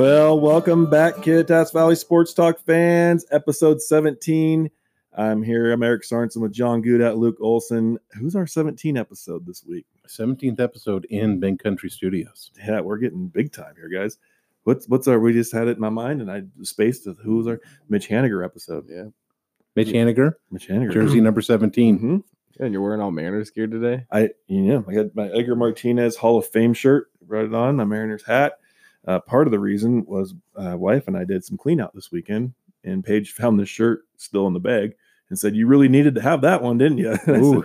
Well, welcome back, Kittitas Valley Sports Talk fans, episode 17. I'm here. I'm Eric Sorensen with John Gudat, Luke Olson. Who's our 17 episode this week? 17th episode in Big Country Studios. Yeah, we're getting big time here, guys. What's what's our? We just had it in my mind, and I spaced it. Who was our Mitch Haniger episode? Yeah. Mitch Haniger, Mitch Haniger, jersey number 17. hmm Yeah, and you're wearing all Mariners gear today. I yeah, I got my Edgar Martinez Hall of Fame shirt. Brought it on my Mariners hat. Uh, part of the reason was uh, wife and I did some clean out this weekend, and Paige found this shirt still in the bag and said, "You really needed to have that one, didn't you?" And I, said,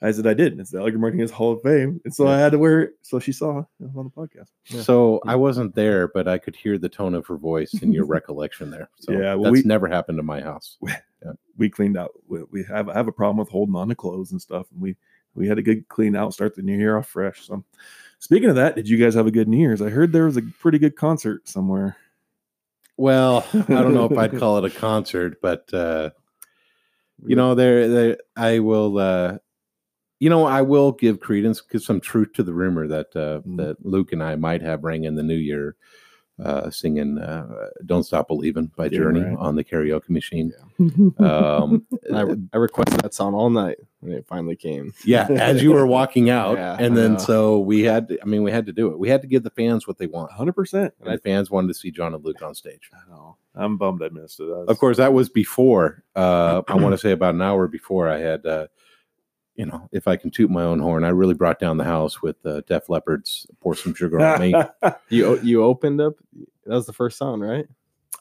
I said, "I did." And it's the Edgar Martinez Hall of Fame, and so I had to wear it. So she saw it on the podcast. Yeah. So I wasn't there, but I could hear the tone of her voice in your recollection there. So Yeah, well, that's we- never happened to my house. we cleaned out. We, we have I have a problem with holding on to clothes and stuff, and we we had a good clean out, start the new year off fresh. So, speaking of that, did you guys have a good New Year's? I heard there was a pretty good concert somewhere. Well, I don't know if I'd call it a concert, but uh, you know, there, there, I will, uh, you know, I will give credence, give some truth to the rumor that uh, Mm. that Luke and I might have rang in the new year, uh, singing uh, "Don't Stop Believing" by Yeah, Journey right. on the karaoke machine. Um, I, I requested that song all night, and it finally came. yeah, as you were walking out, Yeah, and I then know. so we had. To, I mean, we had to do it. We had to give the fans what they want, Hundred percent. and the fans wanted to see John and Luke on stage. I know. I'm bummed I missed it. I was- Of course, that was before. Uh, I want to say about an hour before I had, uh, you know, if I can toot my own horn, I really brought down the house with uh, Def Leppard's "Pour Some Sugar on Me." You you opened up. That was the first song, right?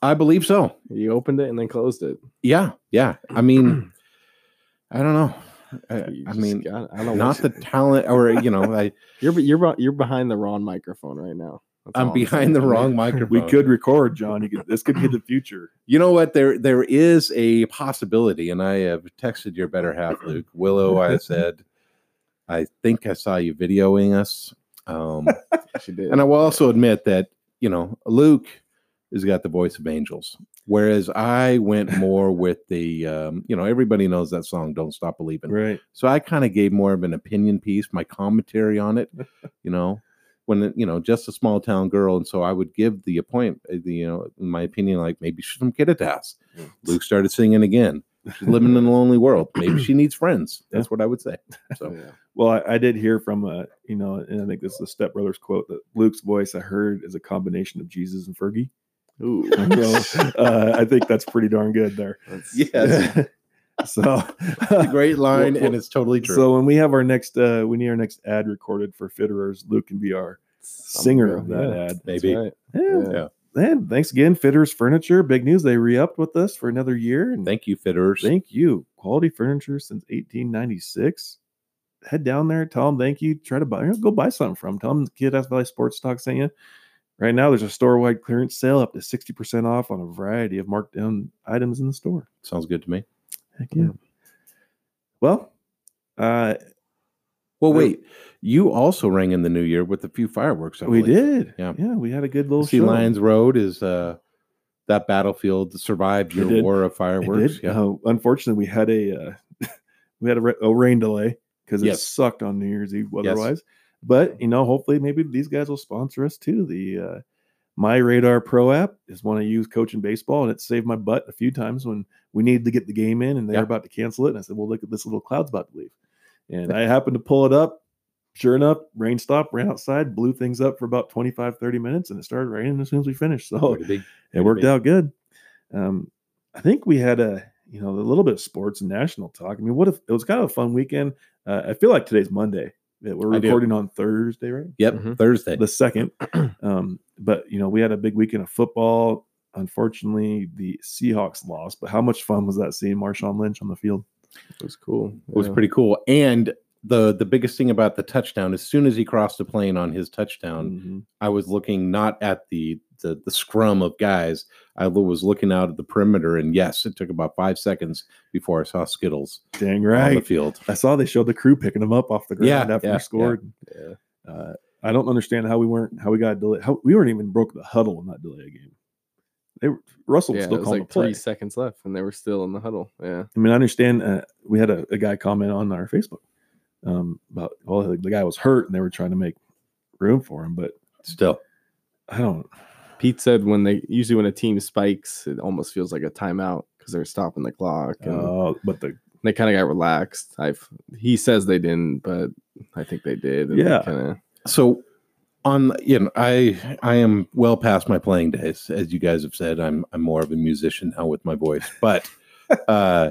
I believe so. You opened it and then closed it. Yeah, yeah. I mean, I don't know. I, I mean, got- I don't not the talent, or you know, I, you're you're you're behind the wrong microphone right now. That's I'm all behind saying. the wrong microphone. we could record, John. You could, this could be the future. You know what? There there is a possibility, and I have texted your better half, Luke Willow. I said, I think I saw you videoing us, um, She did. and I will also admit that you know Luke has got the voice of angels, whereas I went more with the um, you know everybody knows that song "Don't Stop Believing," Right. so I kind of gave more of an opinion piece, my commentary on it, you know. When you know, just a small town girl, and so I would give the appoint, uh, the you know, in my opinion, like maybe she's from Kittitas. Luke started singing again. She's living in a lonely world. Maybe she needs friends. That's what I would say. So yeah. Well, I, I did hear from uh, you know, and I think this is a Step Brothers quote that Luke's voice I heard is a combination of Jesus and Fergie. Ooh. So uh, I think that's pretty darn good there. That's- yes, so a great line, Well, and it's totally true. So when we have our next, uh, we need our next ad recorded for Fitterers. Luke can be our singer of that Yeah, ad. that's Maybe. right. Yeah. Yeah. Man, thanks again, Fitters Furniture. Big news. They re-upped with us for another year. And Thank you, fitters. thank you. Quality furniture since 1896. Head down there, tell them thank you. Try to buy, you know, go buy something from. 'em. Tell them Kid Valley Sports Talk sent you. Right now, there's a store-wide clearance sale up to 60% off on a variety of markdown items in the store. Sounds good to me. Heck yeah. Well, uh, Well, wait. You also rang in the new year with a few fireworks. I we believe. did. Yeah. Yeah, we had a good little See, show. Lions Road is uh, that battlefield survived your did. war of fireworks. Yeah. Uh, unfortunately, we had a uh, we had a, a rain delay because it Yep. sucked on New Year's Eve Yes. weather-wise. But you know, hopefully, maybe these guys will sponsor us too. The uh, My Radar Pro app is one I use coaching baseball, and it saved my butt a few times when we needed to get the game in, and they're Yeah. about to cancel it. And I said, "Well, look at this little cloud's about to leave," and I happened to pull it up. Sure enough, rain stopped, ran outside, blew things up for about 25, 30 minutes, and it started raining as soon as we finished. So Way to be. it worked be. out good. Um, I think we had a you know a little bit of sports and national talk. I mean, what if it was kind of a fun weekend? Uh, I feel like today's Monday. That we're recording on Thursday, right? Yep. Mhm. Thursday. The second. um, but you know, we had a big weekend of football. Unfortunately, the Seahawks lost. But how much fun was that seeing Marshawn Lynch on the field? It was cool. It was Yeah. pretty cool. And the the biggest thing about the touchdown, as soon as he crossed the plane on his touchdown, Mhm. I was looking not at the the, the scrum of guys. I was looking out at the perimeter, and yes, it took about five seconds before I saw Skittles Dang right on the field. I saw they showed the crew picking him up off the ground Yeah, after yeah, he scored. Yeah. Uh, I don't understand how we weren't how we got delayed. How we weren't even broke the huddle in that delay game. They were, Russell Yeah, was it still was calling like three seconds left, and they were still in the huddle. Yeah. I mean, I understand. Uh, we had a, a guy comment on our Facebook um, about well, the, the guy was hurt and they were trying to make room for him, but Still, I don't. Pete said when they usually when a team spikes, it almost feels like a timeout because they're stopping the clock and Uh, but the they kind of got relaxed. I've he says they didn't, but I think they did. and they Yeah. kinda, so on you know i i am well past my playing days as you guys have said i'm i'm more of a musician now with my voice but uh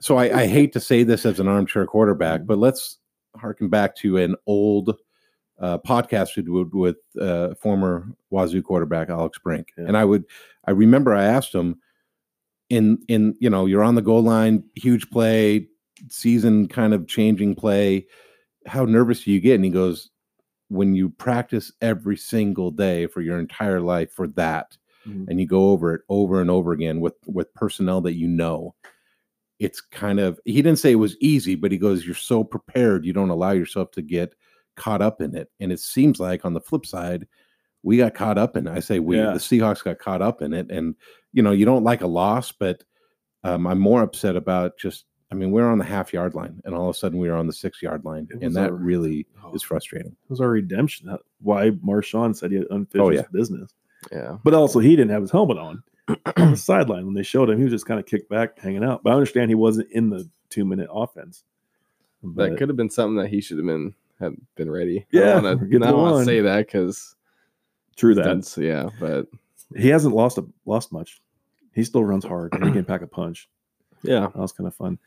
so i i hate to say this as an armchair quarterback but let's harken back to an old uh podcast we did with uh former wazoo quarterback alex brink Yeah. and i would i remember i asked him in in you know you're on the goal line huge play season kind of changing play how nervous do you get and he goes when you practice every single day for your entire life for that Mhm. and you go over it over and over again with with personnel that you know it's kind of he didn't say it was easy but he goes you're so prepared you don't allow yourself to get caught up in it and it seems like on the flip side we got caught up in it. i say we Yeah. the seahawks got caught up in it and you know you don't like a loss but um, i'm more upset about just i mean we're on the half yard line and all of a sudden we are on the six yard line and that a- really Oh. is frustrating It was our redemption. Why Marshawn said he had unfinished Oh, yeah. business. yeah. But also, he didn't have his helmet on on the sideline when they showed him. He was just kind of kicked back, hanging out. But I understand he wasn't in the two minute offense. That could have been something that he should have been had been ready. Yeah, I don't want to say that because true that that's yeah, but he hasn't lost a, lost much. He still runs hard and he can pack a punch. yeah, That was kind of fun.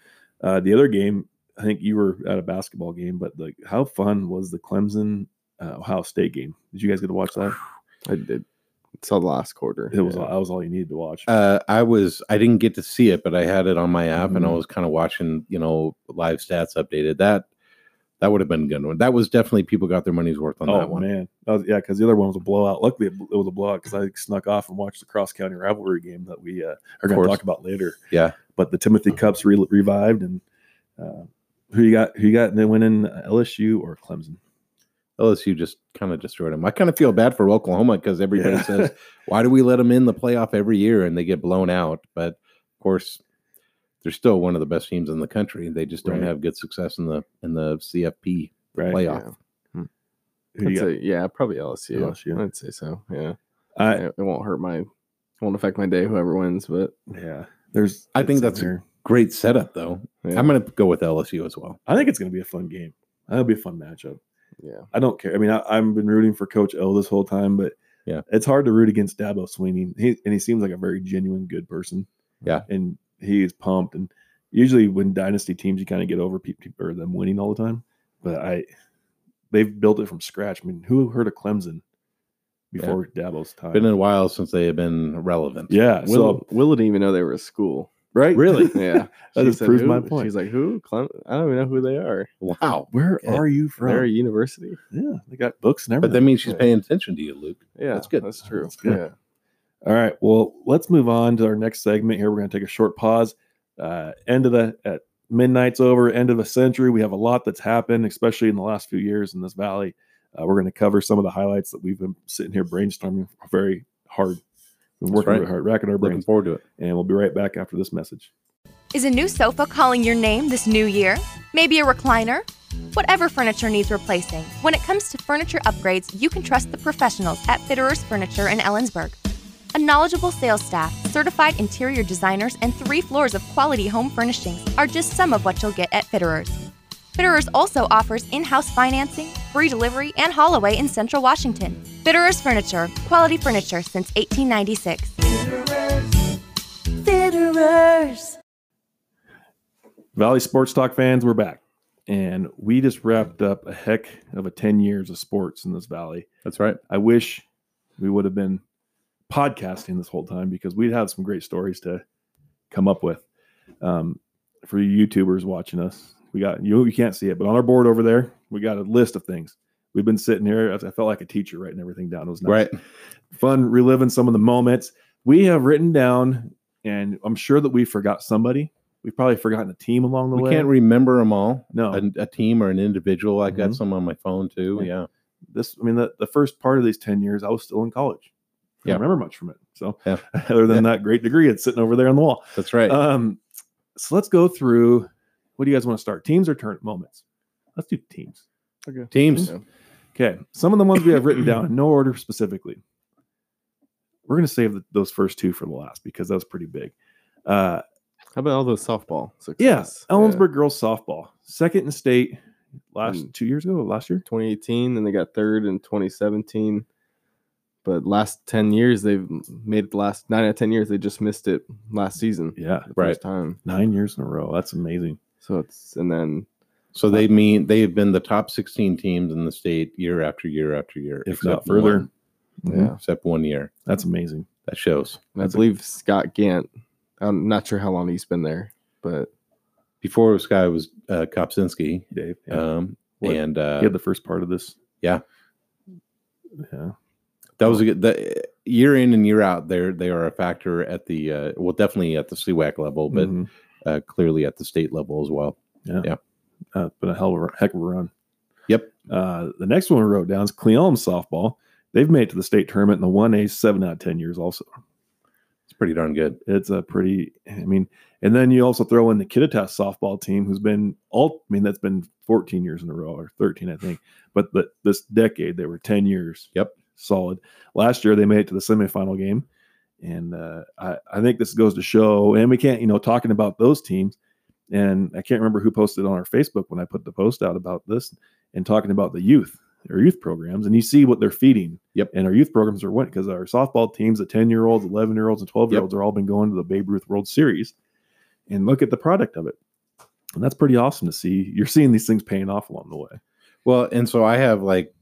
Uh, the other game, I think you were at a basketball game, but like how fun was the Clemson uh, Ohio State game? Did you guys get to watch that? I did. Saw the last quarter. It was yeah. that was all you needed to watch. Uh, I was I didn't get to see it, but I had it on my app, and I Mhm. was kind of watching, you know, live stats updated. That that would have been a good one. That was definitely people got their money's worth on oh that one. man, that was, yeah, because the other one was a blowout. Luckily, it, it was a blowout because I snuck off and watched the cross county rivalry game that we uh, are going to talk about later. Yeah. but the Timothy Cups re- revived, and uh, who you got? Who you got? And they win in LSU or Clemson? LSU just kind of destroyed them. I kind of feel bad for Oklahoma because everybody Yeah. says, "Why do we let them in the playoff every year?" and they get blown out. But of course, they're still one of the best teams in the country. They just don't Right. have good success in the in the CFP Right. playoff. Yeah. Who I'd you got? say, yeah, probably LSU. LSU. I'd say so. Yeah, I, it, it won't hurt my, won't affect my day. Whoever wins, but yeah, there's. I think it's that's- there. Great setup, though. yeah, I'm going to go with LSU as well. I think it's going to be a fun game. That'll be a fun matchup. Yeah. I don't care. I mean, I, I've been rooting for Coach O this whole time, but Yeah. it's hard to root against Dabo Swinney. He and he seems like a very genuine, good person. Yeah. and he is pumped. And usually, when dynasty teams, you kind of get over people or them winning all the time. But I, they've built it from scratch. I mean, who heard of Clemson before Dabo's time? Been a while since they have been relevant. yeah, Will so Will didn't even know they were a school. Right, Really? Yeah, That She just proves my point. She's like, "Who? Clem- I don't even know who they are. Wow. Where Yeah. are you from? They're a university. yeah, they got books and everything. But that means she's Yeah. paying attention to you, Luke. Yeah, That's good. That's true. That's good. Yeah, All right. Well, let's move on to our next segment here. We're going to take a short pause. Uh, end of the at midnight's over. End of the century. We have a lot that's happened, especially in the last few years in this valley. Uh, we're going to cover some of the highlights that we've been sitting here brainstorming very hard. Been That's working right. really hard, racking our brains. Looking forward to it. and we'll be right back after this message. Is a new sofa calling your name this new year? Maybe a recliner? Whatever furniture needs replacing, when it comes to furniture upgrades, you can trust the professionals at Fitterers Furniture in Ellensburg. A knowledgeable sales staff, certified interior designers, and three floors of quality home furnishings are just some of what you'll get at Fitterers. Fitterers also offers in house financing, free delivery, and haul away in Central Washington. Fitterers Furniture, quality furniture since 1896. Fitterers. Valley Sports Talk fans, we're back. And we just wrapped up a heck of a 10 years of sports in this valley. That's right. I wish we would have been podcasting this whole time because we'd have some great stories to come up with. Um, for you YouTubers watching us, we got you. You can't see it, but on our board over there, we got a list of things. We've been sitting here. I I felt like a teacher writing everything down. It was nice. Right. fun reliving some of the moments we have written down, and I'm sure that we forgot somebody. We've probably forgotten a team along the We way. We can't remember them all. no, A, a team or an individual. I got Mhm. some on my phone too. Yeah. Yeah. this i mean the, the first part of these 10 years i was still in college I Yeah. don't remember much from it so Yeah. other than that great degree it's sitting over there on the wall That's right. um so let's go through what do you guys want to start teams or turn moments let's do teams Okay. Teams. Yeah. Okay some of the ones we have written down in no order specifically we're going to save the, those first two for the last because that was pretty big. Uh, How about all those softball yeah, success? Ellensburg girls softball, second in state last Mm. two years ago, last year. 2018, and they got third in 2017. But last 10 years, they've made it the last nine out of 10 years. They just missed it last season. Yeah, the Right. first time. nine years in a row. That's amazing. So it's, and then So they mean they have been the top 16 teams in the state year after year after year, If not except further. one-. Yeah. except one year. that's amazing. That shows. And I believe Scott Gant. I'm not sure how long he's been there, but Before guy was uh, Kopczynski, Dave. Yeah. um, What? and uh, he had the first part of this. yeah. Yeah. that was a good. The, year in and year out, they they are a factor at the uh, well, definitely at the CWAC level, but Mhm. uh, clearly at the state level as well. Uh, been a hell of a heck of a run. Yep. Uh, the next one we wrote down is Cle Elum softball. They've made it to the state tournament in the one A seven out of ten years. Also, It's pretty darn good. it's a pretty. I mean, and then you also throw in the Kittitas softball team, who's been all. I mean, that's been fourteen years in a row or thirteen, I think. But the, this decade, they were ten years. Yep. solid. Last year, they made it to the semifinal game, and uh, I, I think this goes to show. And we can't, you know, talking about those teams. And I can't remember who posted on our Facebook when I put the post out about this and talking about the youth or youth programs. And you see what they're feeding. Yep. And our youth programs are winning because our softball teams, the 10 year olds, 11 year olds, and 12 year olds are all been going to the Babe Ruth World Series. And look at the product of it. And that's pretty awesome to see. You're seeing these things paying off along the way. Well, and so I have like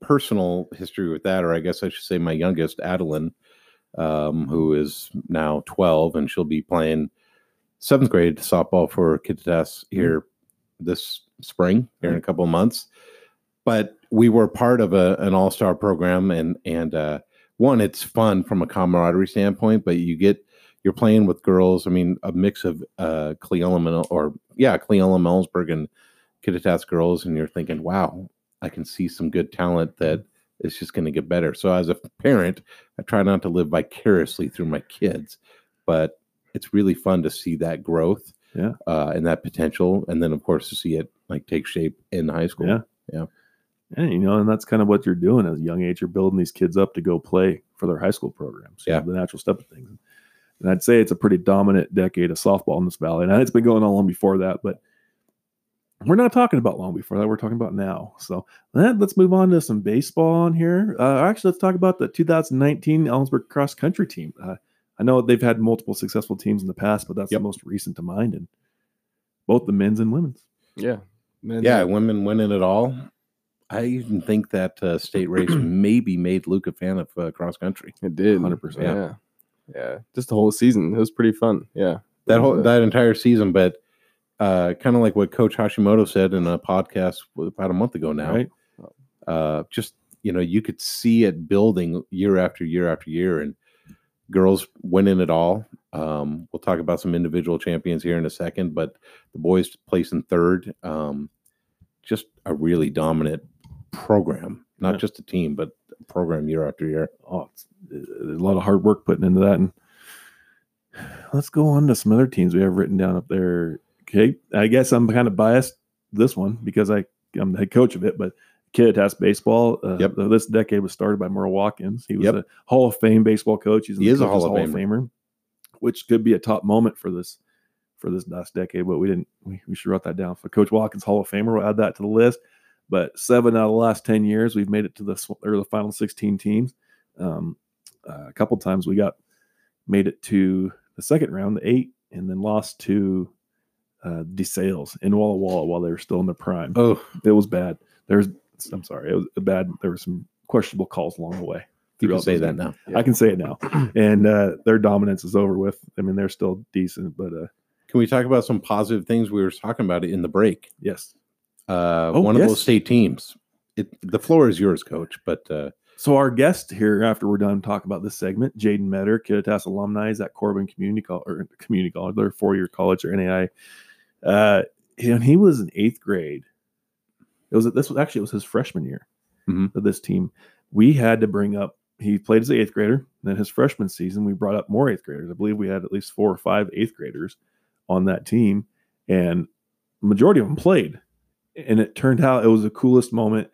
personal history with that, or I guess I should say my youngest, Adeline, um, who is now 12, and she'll be playing seventh grade softball for Kittitas here this spring, here in a couple of months. But we were part of a, an all star program, and and uh, one, it's fun from a camaraderie standpoint, but you get you're playing with girls. I mean, a mix of uh, and- or yeah, Cle Elum, Ellensburg, and Kittitas girls, and you're thinking, wow, I can see some good talent that is just going to get better. So as a parent, I try not to live vicariously through my kids, but it's really fun to see that growth, Yeah. uh, and that potential, and then of course to see it like take shape in high school. Yeah. Yeah. And you know, and that's kind of what you're doing as a young age. You're building these kids up to go play for their high school programs. know, Yeah. the natural step of things. And I'd say it's a pretty dominant decade of softball in this valley. And it's been going on long before that, but we're not talking about long before that. We're talking about now. So let- let's move on to some baseball on here. Uh, actually, let's talk about the 2019 Ellensburg cross country team. Uh, I know they've had multiple successful teams in the past, but that's Yep. the most recent to mind, and both the men's and women's. yeah. Man, Yeah, women winning it all. I even think that uh, state race maybe made Luke a fan of uh, cross country. It did. 100%. Yeah. Yeah. Just the whole season. It was pretty fun. Yeah. that whole that entire season. But uh, kind of like what Coach Hashimoto said in a podcast about a month ago now. Right? Uh, just you know, you could see it building year after year after year, and girls winning it all. Um, we'll talk about some individual champions here in a second, but the boys placing third. Um, just a really dominant program, not Yeah. just a team, but a program year after year. oh, there's a lot of hard work putting into that. And let's go on to some other teams we have written down up there. Okay, I guess I'm kind of biased this one because I I'm the head coach of it, but Kittitas baseball. Uh, Yep. This decade was started by Merle Watkins. He was Yep. a Hall of Fame baseball coach. He's He is a Coaches Hall of Famer, which could be a top moment for this for this last decade. But we didn't. We, we should write that down. For Coach Watkins Hall of Famer, we'll add that to the list. But seven out of the last ten years, we've made it to the or the final sixteen teams. Um, uh, a couple times we got made it to the second round, the eight, and then lost to uh, DeSales in Walla Walla while they were still in their prime. Oh, It was bad. There's, I'm sorry, it was a bad. There were some questionable calls along the way. you can say that games. now. I can say it now, and uh, their dominance is over with. I mean, they're still decent, but uh, Can we talk about some positive things we were talking about in the break? yes. uh, Oh, one of those state teams. It, the floor is yours, coach. But uh, So our guest here, after we're done talking about this segment, Jaden Metter, Kittitas alumni, is at Corban Community College or Community College, their four-year college or NAI. Uh, and he was in eighth grade. It was this was actually it was his freshman year Mhm. of this team. We had to bring up. He played as an eighth grader. Then his freshman season, we brought up more eighth graders. I believe we had at least four or five eighth graders on that team, and majority of them played. And it turned out it was the coolest moment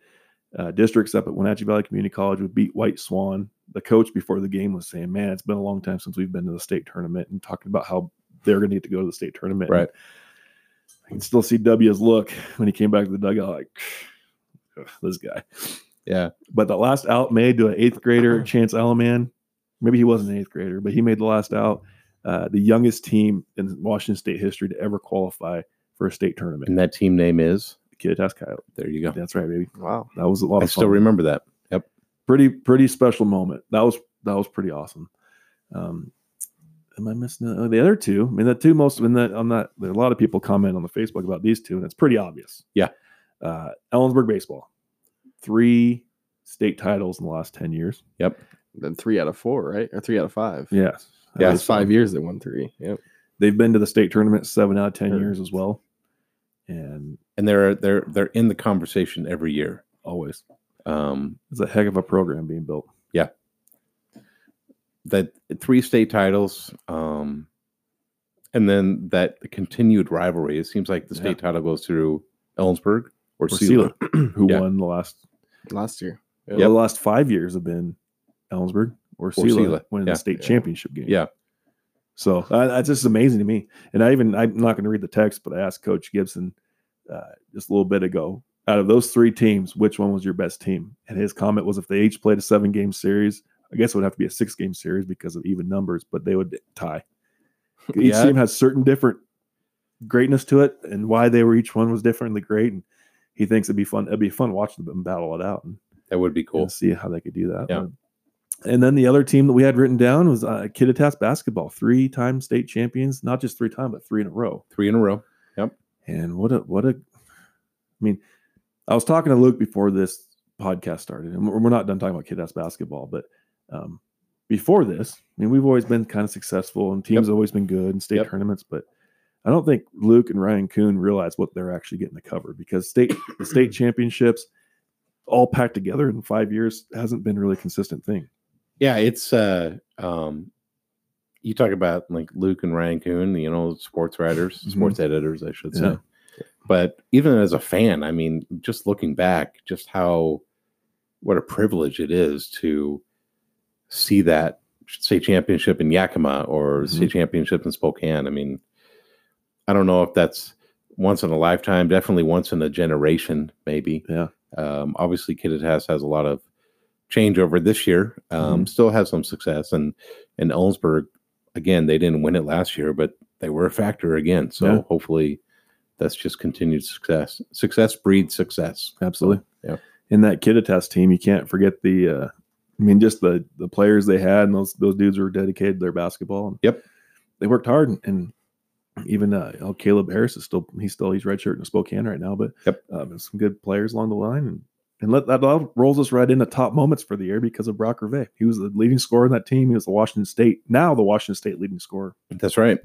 uh, districts up at Wenatchee Valley Community College would beat White Swan the coach before the game was saying, "Man, it's been a long time since we've been to the state tournament," and talking about how they're going to need to go to the state tournament. Right. I can still see W's look when he came back to the dugout, like this guy. Yeah. But the last out made to an eighth grader, Chance Alaman. Maybe he wasn't an eighth grader, but he made the last out. Uh, the youngest team in Washington State history to ever qualify for a state tournament. And that team name is Kittitas Coyote. there you go. That's right, baby. Wow. That was a lot I of still remember that. Yep. pretty pretty special moment. That was that was pretty awesome. Um, am I missing the, oh, the other two? I mean, the two most in that on that. There are a lot of people comment on the Facebook about these two, and it's pretty obvious. Yeah. Uh, Ellensburg baseball, three state titles in the last ten years. Yep. Then three out of four, right? Or three out of five. Yes. Yeah, It's five years they won three. Yep. They've been to the state tournament seven out of ten Sure. years as well, and And they're they're they're in the conversation every year. always Um, it's a heck of a program being built. That three state titles, um, and then that continued rivalry. It seems like the state title goes through Ellensburg or, Or Selah. Selah, who Yeah. won the last Last year. Yeah, the last five years have been Ellensburg or Selah, Selah, winning yeah. the state Yeah. championship game. Yeah. So uh, that's just amazing to me. And I even I'm not going to read the text, but I asked Coach Gibson uh, just a little bit ago. Out of those three teams, which one was your best team? And his comment was, if they each played a seven game series, I guess it would have to be a six game series because of even numbers, but they would tie. Each Yeah. team has certain different greatness to it, and why they were each one was differently great. And he thinks it'd be fun. It'd be fun watching them battle it out. And That would be cool. see how they could do that. Yeah. And then the other team that we had written down was uh, Kittitas basketball, three-time state champions, not just three time, but three in a row. Three in a row. Yep. And what a what a, I mean, I was talking to Luke before this podcast started, and we're we're not done talking about Kittitas basketball, but um, before this, I mean, we've always been kind of successful, and teams Yep. always been good in state Yep. tournaments, but. I don't think Luke and Ryan Kuhn realize what they're actually getting to cover because state the state championships all packed together in five years hasn't been a really consistent thing. Yeah, it's uh um you talk about like Luke and Ryan Kuhn, you know, sports writers, Mhm. sports editors, I should say. Yeah. But even as a fan, I mean, just looking back, just how what a privilege it is to see that state championship in Yakima or Mhm. state championship in Spokane. I mean, I don't know if that's once in a lifetime, definitely once in a generation, maybe. Yeah. Um, obviously, Kittitas has a lot of changeover this year. Um, Still has some success, and and Ellensburg, again, they didn't win it last year, but they were a factor again. So Yeah. hopefully, that's just continued success. Success breeds success. Absolutely. yeah. In that Kittitas team, you can't forget the. Uh, I mean, just the the players they had, and those those dudes were dedicated to their basketball. Yep. They worked hard, and, and even uh, oh, Caleb Harris is still he's still he's redshirt in Spokane right now, but Yep. there's some good players along the line, and and let that all rolls us right into top moments for the year because of Brock Ravet. He was the leading scorer in that team. He was the Washington State now the Washington State leading scorer. That's right.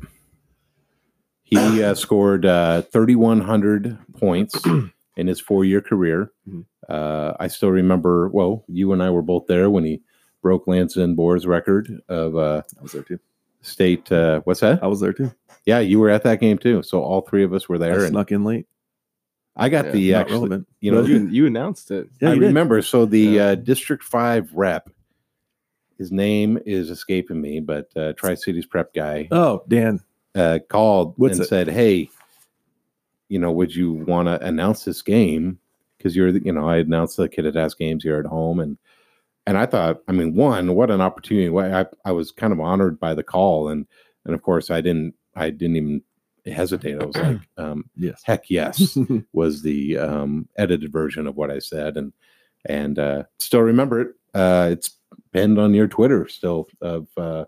He uh, scored uh, 3,100 points in his four year career. Mhm. Uh, I still remember, well, you and I were both there when he broke Lance Den Boer's record of uh, I was there too. state. Uh, what's that? I was there too. Yeah, you were at that game too. So all three of us were there. I and snuck in late. I got Yeah, the actually, relevant. you know, you, you announced it. Yeah, I you did. remember. So the Yeah. uh, District Five rep, his name is escaping me, but uh, Tri Cities Prep guy Oh, Dan. uh, called What's and it? said, "Hey, you know, would you want to announce this game? Because you're, you know, I announced the Kittitas games here at home, and and I thought, I mean, one, what an opportunity! I, I was kind of honored by the call, and and of course, I didn't, I didn't even hesitate. I was like, um, Yes. heck yes, was the um, edited version of what I said, and and uh, still remember it. Uh, it's pinned on your Twitter still of uh,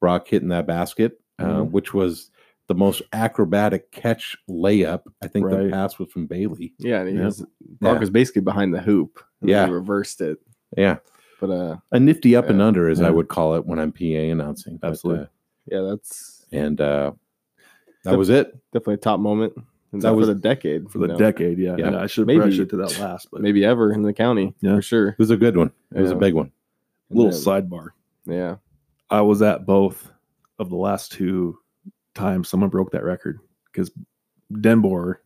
Brock hitting that basket, uh, Mhm. which was the most acrobatic catch layup. I think the pass was from Bailey. Yeah, and he Yeah. was Brock Yeah. was basically behind the hoop. and Yeah. he reversed it. Yeah, But uh, a nifty up and under, as I would call it when I'm PA announcing. But, Absolutely. uh, yeah, that's and uh, that was it. definitely a top moment. And That that was- was a decade for the know, decade. Yeah, Yeah. And I should Maybe- brush it to that last, but maybe ever in the county. Yeah. for sure. It was a good one. It was a big one. A little Yeah. sidebar. Yeah, I was at both of the last two times someone broke that record because Den Boer,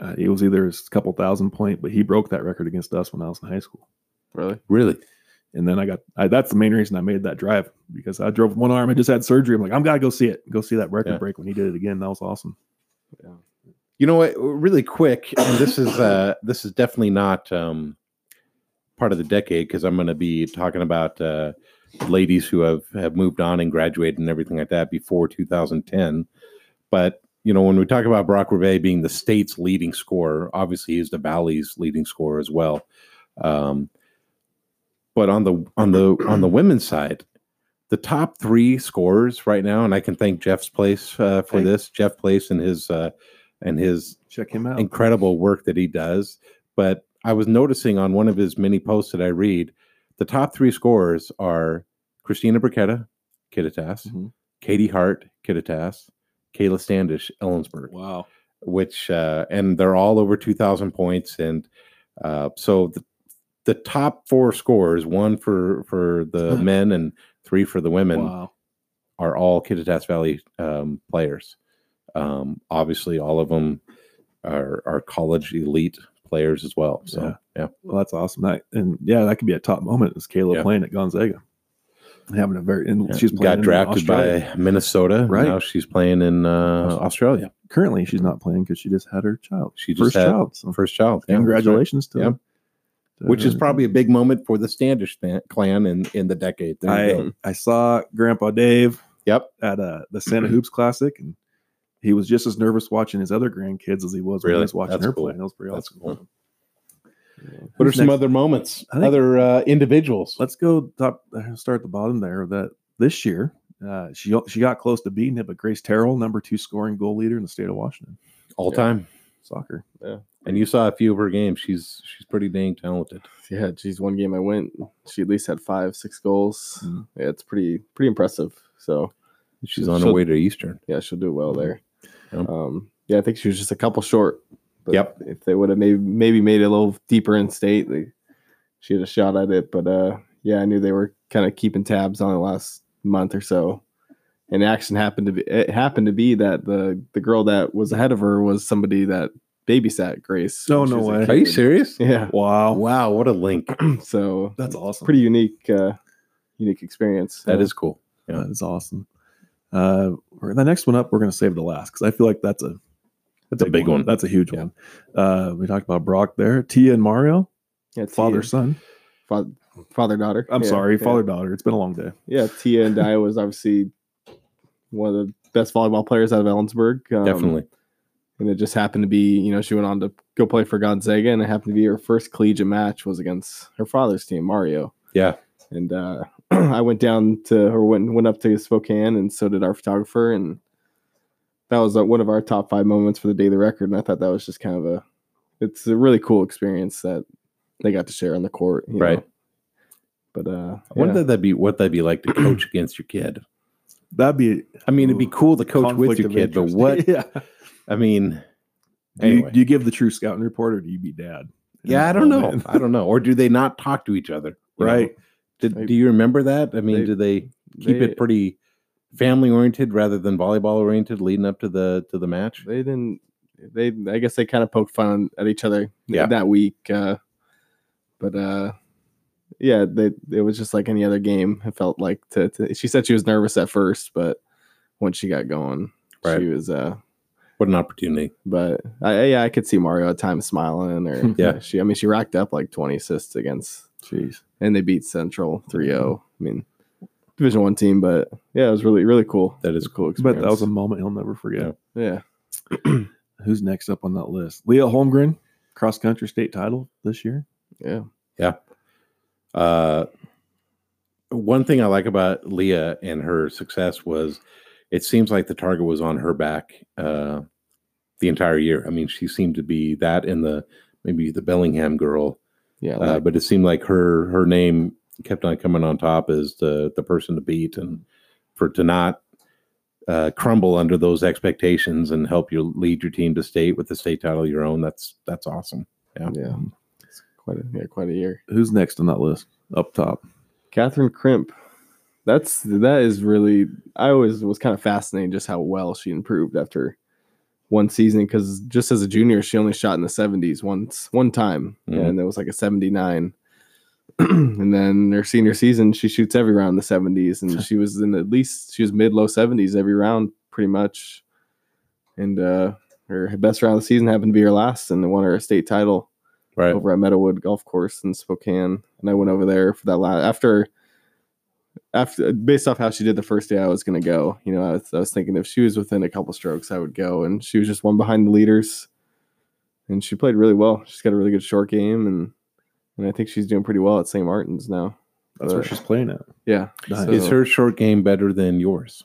uh, it was either a couple thousand point, but he broke that record against us when I was in high school. really. Really, And then I got I, that's the main reason I made that drive because I drove one arm. I just had surgery. I'm like, I'm gotta go see it. Go see that record Yeah. break when he did it again. That was awesome. Yeah. You know what? Really quick, and this is uh this is definitely not um part of the decade because I'm going to be talking about uh ladies who have have moved on and graduated and everything like that before 2010. But you know, when we talk about Brock Ravet being the state's leading scorer, obviously he's the Valley's leading scorer as well. Um, but on the on the on the women's side, the top three scorers right now, and I can thank Jeff's place uh, for this. Jeff Place and his uh, and his Check him out. incredible work that he does. But I was noticing on one of his many posts that I read, the top three scorers are Christina Briquetta, Kittitas, Mhm. Katie Hart, Kittitas, Kayla Standish, Ellensburg, Wow. which uh, and they're all over two thousand points. And uh, so the, the top four scorers, one for for the men and three for the women, Wow. are all Kittitas Valley um, players. Um, obviously, all of them are, are college elite players as well. So, Yeah. yeah, Well, that's awesome. That, and yeah, that could be a top moment. Is Caleb Yeah. playing at Gonzaga, having a very and she's playing got drafted by Minnesota. Right. now, she's playing in uh, Australia. Currently, she's not playing because she just had her child. She just first had child. So First child. That's right. congratulations to them. Which is probably a big moment for the Standish clan in in the decade. I. I saw Grandpa Dave Yep. at uh, the Santa Hoops Classic, and he was just as nervous watching his other grandkids as he was when he was watching That's her cool. play. That was pretty That's awesome. cool. Yeah. What are some next? other moments? Think- other uh, individuals? Let's go top. uh, Start at the bottom there. That this year, uh, she she got close to beating it, but Grace Terrell, number two scoring goal leader in the state of Washington, All Yeah. time. soccer. Yeah, and you saw a few of her games. She's she's pretty dang talented. Yeah, geez, one game I went, she at least had five, six goals. Mhm. Yeah, it's pretty pretty impressive. So She's on her way to Eastern. yeah, she'll do well there. Yep. Um, yeah, I think she was just a couple short. But Yep. If they would have maybe maybe made it a little deeper in state, they, she had a shot at it. But uh, yeah, I knew they were kind of keeping tabs on the last month or so. And action happened to be it happened to be that the the girl that was ahead of her was somebody that babysat Grace. Oh, when she no way. Are you serious? Yeah. Wow, Wow, what a link. So that's awesome. pretty unique uh unique experience. That So, is cool. Yeah. That is awesome. Uh, we're- the next one up, we're going to save the last because I feel like that's a That's a big one. That's a huge Yeah. one. Uh, we talked about Brock there, Tia and Mario, yeah, father Tia, son. father, father daughter. I'm Yeah, sorry, yeah. father daughter. It's been a long day. Yeah, Tia and I was obviously one of the best volleyball players out of Ellensburg. Um, Definitely. And it just happened to be, you know, she went on to go play for Gonzaga, and it happened to be her first collegiate match was against her father's team, Mario. Yeah. And uh, I went down to or went went up to Spokane, and so did our photographer, and that was uh, one of our top five moments for the daily record. And I thought that was just kind of a, it's a really cool experience that they got to share on the court, you Right. know. But uh, I wonder yeah. that that'd be what that'd be like to coach against your kid. That'd be. I mean, it'd be cool to coach with your of kid, but what? yeah. I mean, Do you, do you give the true scouting report or do you be dad? yeah, I don't know. I don't know. Or do they not talk to each other? Right. know? Did, They- do you remember that? I mean, they- do they keep they- it pretty family oriented rather than volleyball oriented leading up to the to the match? they didn't they i guess they kind of poked fun at each other Yeah. that week uh but uh yeah they it was just like any other game it felt like to, to she said she was nervous at first but once she got going Right. she was uh What an opportunity! but I, yeah i could see mario at times smiling or Yeah. she i mean she racked up like 20 assists against Jeez. and they beat central 3-0 i mean division one team but yeah it was really really cool That is cool experience bet that was a moment he'll never forget. Yeah. yeah Who's next up on that list? Leah Holmgren, cross country state title this year. Yeah. Yeah Uh, one thing I like about Leah and her success was it seems like the target was on her back uh, the entire year. I mean, she seemed to be that in the maybe the Bellingham girl, yeah uh, but it seemed like her her name kept on coming on top as the the person to beat and for to not uh, crumble under those expectations and help you lead your team to state with the state title of your own. That's that's awesome. yeah It's quite a yeah quite a year Who's next on that list? Up top. Catherine Crimp. That's that is really. I always was kind of fascinated just how well she improved after one season because just as a junior she only shot in the 70s once one time Mhm. and it was like a 79 and then her senior season, she shoots every round in the 70s, and she was in at least she was mid low 70s every round, pretty much. And uh, her best round of the season happened to be her last, and won her a state title Right. over at Meadowood Golf Course in Spokane. And I went over there for that last after after based off how she did the first day I was gonna go. You know, I was, I was thinking if she was within a couple strokes, I would go. And she was just one behind the leaders. And she played really well. She's got a really good short game and and I think she's doing pretty well at St. Martin's now. That's where she's playing at. Yeah. Nice. so- Is her short game better than yours?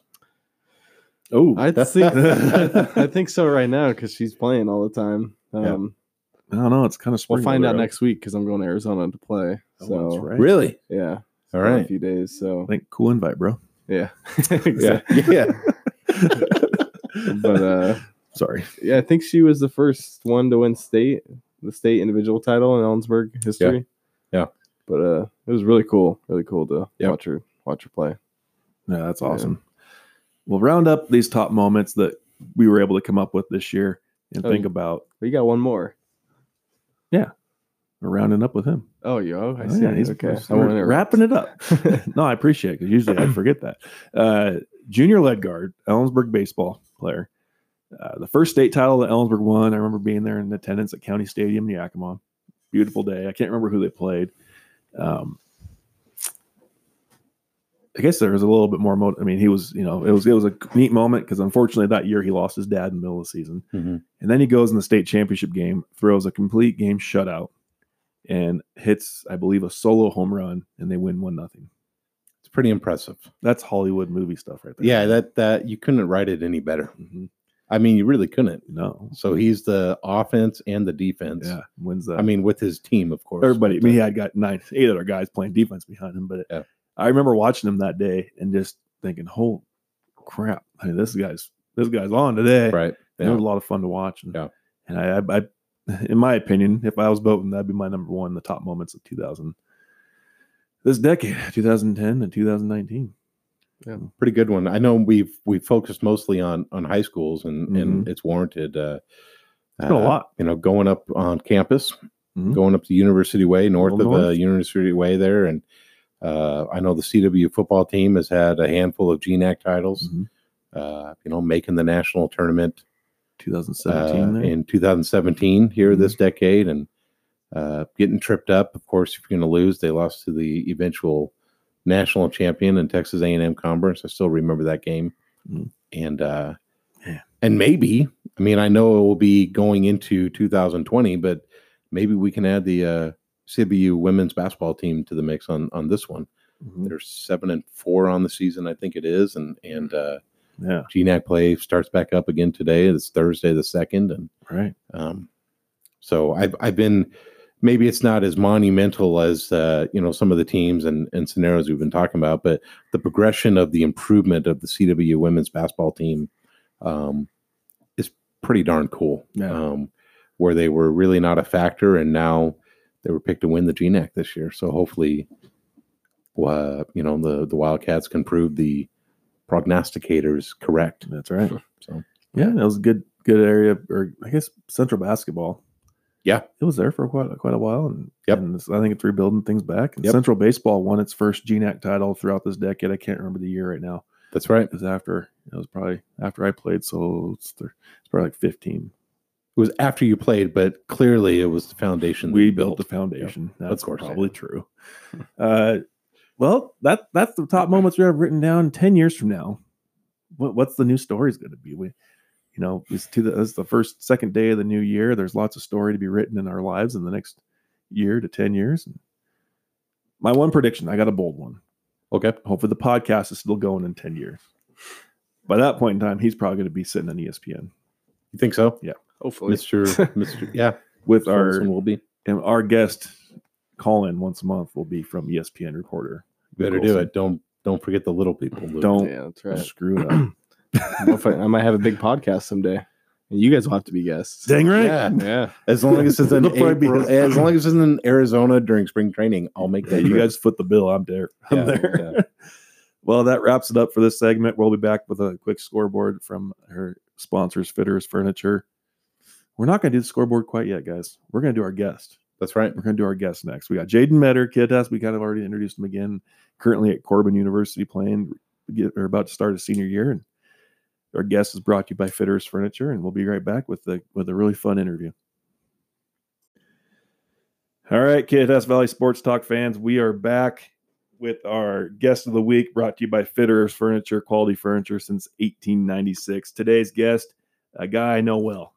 Oh, I think I think so right now because she's playing all the time. Yeah. Um, I don't know. It's kind of We'll find out next week because I'm going to Arizona to play. Oh, So that's right. Really? yeah, All in a few days. So I think cool invite, bro. yeah, Yeah. Yeah. But uh, Sorry. yeah, I think she was the first one to win state, the state individual title in Ellensburg history. Yeah. yeah. But uh, it was really cool, really cool to Yep. watch her watch her play. Yeah, that's Yeah. awesome. We'll round up these top moments that we were able to come up with this year and Oh, think about We got one more. Yeah. We're rounding up with him. Oh, yo, Oh, I Oh, see. yeah, he's okay. I we're wrapping it up. no, I appreciate it because usually I forget that. Uh, junior lead guard, Ellensburg baseball player. Uh, the first state title that Ellensburg won. I remember being there in attendance at County Stadium in Yakima. Beautiful day. I can't remember who they played. Um, I guess there was a little bit more. Mo- I mean, he was, you know, it was it was a neat moment because unfortunately that year he lost his dad in the middle of the season, Mhm. and then he goes in the state championship game, throws a complete game shutout, and hits, I believe, a solo home run, and they win one nothing. It's pretty impressive. That's Hollywood movie stuff right there. Yeah, that that you couldn't write it any better. Mhm. I mean, you really couldn't. no, So he's the offense and the defense. yeah, wins that. I mean, with his team, of course. everybody. I mean, he uh, had got nine, eight other guys playing defense behind him, but Yeah. I remember watching him that day and just thinking, "Holy crap! I mean, this guy's this guy's on today." right. And It was a lot of fun to watch. And, Yeah. and I, I, I, in my opinion, if I was voting, that'd be my number one, the top moments of 2000, this decade, 2010 and 2019. Pretty good one. I know we've we focused mostly on on high schools, and and Mhm. it's warranted. Uh, It's been a uh, lot. You know, going up on campus, Mhm. going up the University Way, north Little of uh, north. University Way there, and uh, I know the CW football team has had a handful of GNAC titles. Mhm. Uh, you know, making the national tournament 2017. uh, in 2017 here Mhm. this decade and uh, getting tripped up. Of course, if you're going to lose, they lost to the eventual national champion in Texas A&M-Commerce. I still remember that game, Mhm. and uh, Yeah. and maybe I mean I know it will be going into 2020, but maybe we can add the uh, CWU women's basketball team to the mix on on this one. Mhm. They're seven and four on the season, I think it is, and and uh, Yeah, GNAC play starts back up again today. It's Thursday the second, and right. um, so I've I've been maybe it's not as monumental as uh, you know some of the teams and, and scenarios we've been talking about, but the progression of the improvement of the CW women's basketball team um, is pretty darn cool. Yeah. Um, where they were really not a factor, and now they were picked to win the GNAC this year. So hopefully, uh, you know the the Wildcats can prove the prognosticators correct. That's right. So Yeah, that was a good good area, or I guess Central Basketball. Yeah. it was there for quite quite a while, and, Yep. and I think it's rebuilding things back. And Yep. Central Baseball won its first GNAC title throughout this decade. I can't remember the year right now. that's right. It was after it was probably after I played, so it's, thir- it's probably like fifteen. It was after you played, but clearly it was the foundation. We you built the foundation. That's course, yeah. probably true. Uh, well, that that's the top moments we have written down. Ten years from now, what what's the new stories going to be? We, you know, it's to the, it's the first second day of the new year. There's lots of story to be written in our lives in the next year to ten years. My one prediction, I got a bold one. Okay. Hopefully, the podcast is still going in ten years. By that point in time, he's probably going to be sitting on ESPN You think so? Yeah. Hopefully, Mr. Mr. Yeah. with Our our will be. and our guest call in once a month will be from ESPN reporter. Better do it. Don't don't forget the little people. Luke. Don't yeah, that's right. screw it up. What I, I might have a big podcast someday, and you guys will have to be guests. Dang right. Yeah. Yeah, As long as it's in It'll probably be- April, as long as it's in Arizona during spring training, I'll make Yeah, that. you guys foot the bill. I'm there. I'm Yeah, there. yeah. well, that wraps it up for this segment. We'll be back with a quick scoreboard from her sponsors, Fitters Furniture. We're not going to do the scoreboard quite yet, guys. We're going to do our guest. That's right. We're going to do our guests next. We got Jaden Metter, Kittitas. We kind of already introduced him again. Currently at Corban University playing. Get, are about to start a senior year. And our guest is brought to you by Fitters Furniture. And we'll be right back with the with a really fun interview. All right, Kittitas Valley Sports Talk fans, we are back with our guest of the week brought to you by Fitters Furniture, quality furniture since 1896. Today's guest, a guy I know well.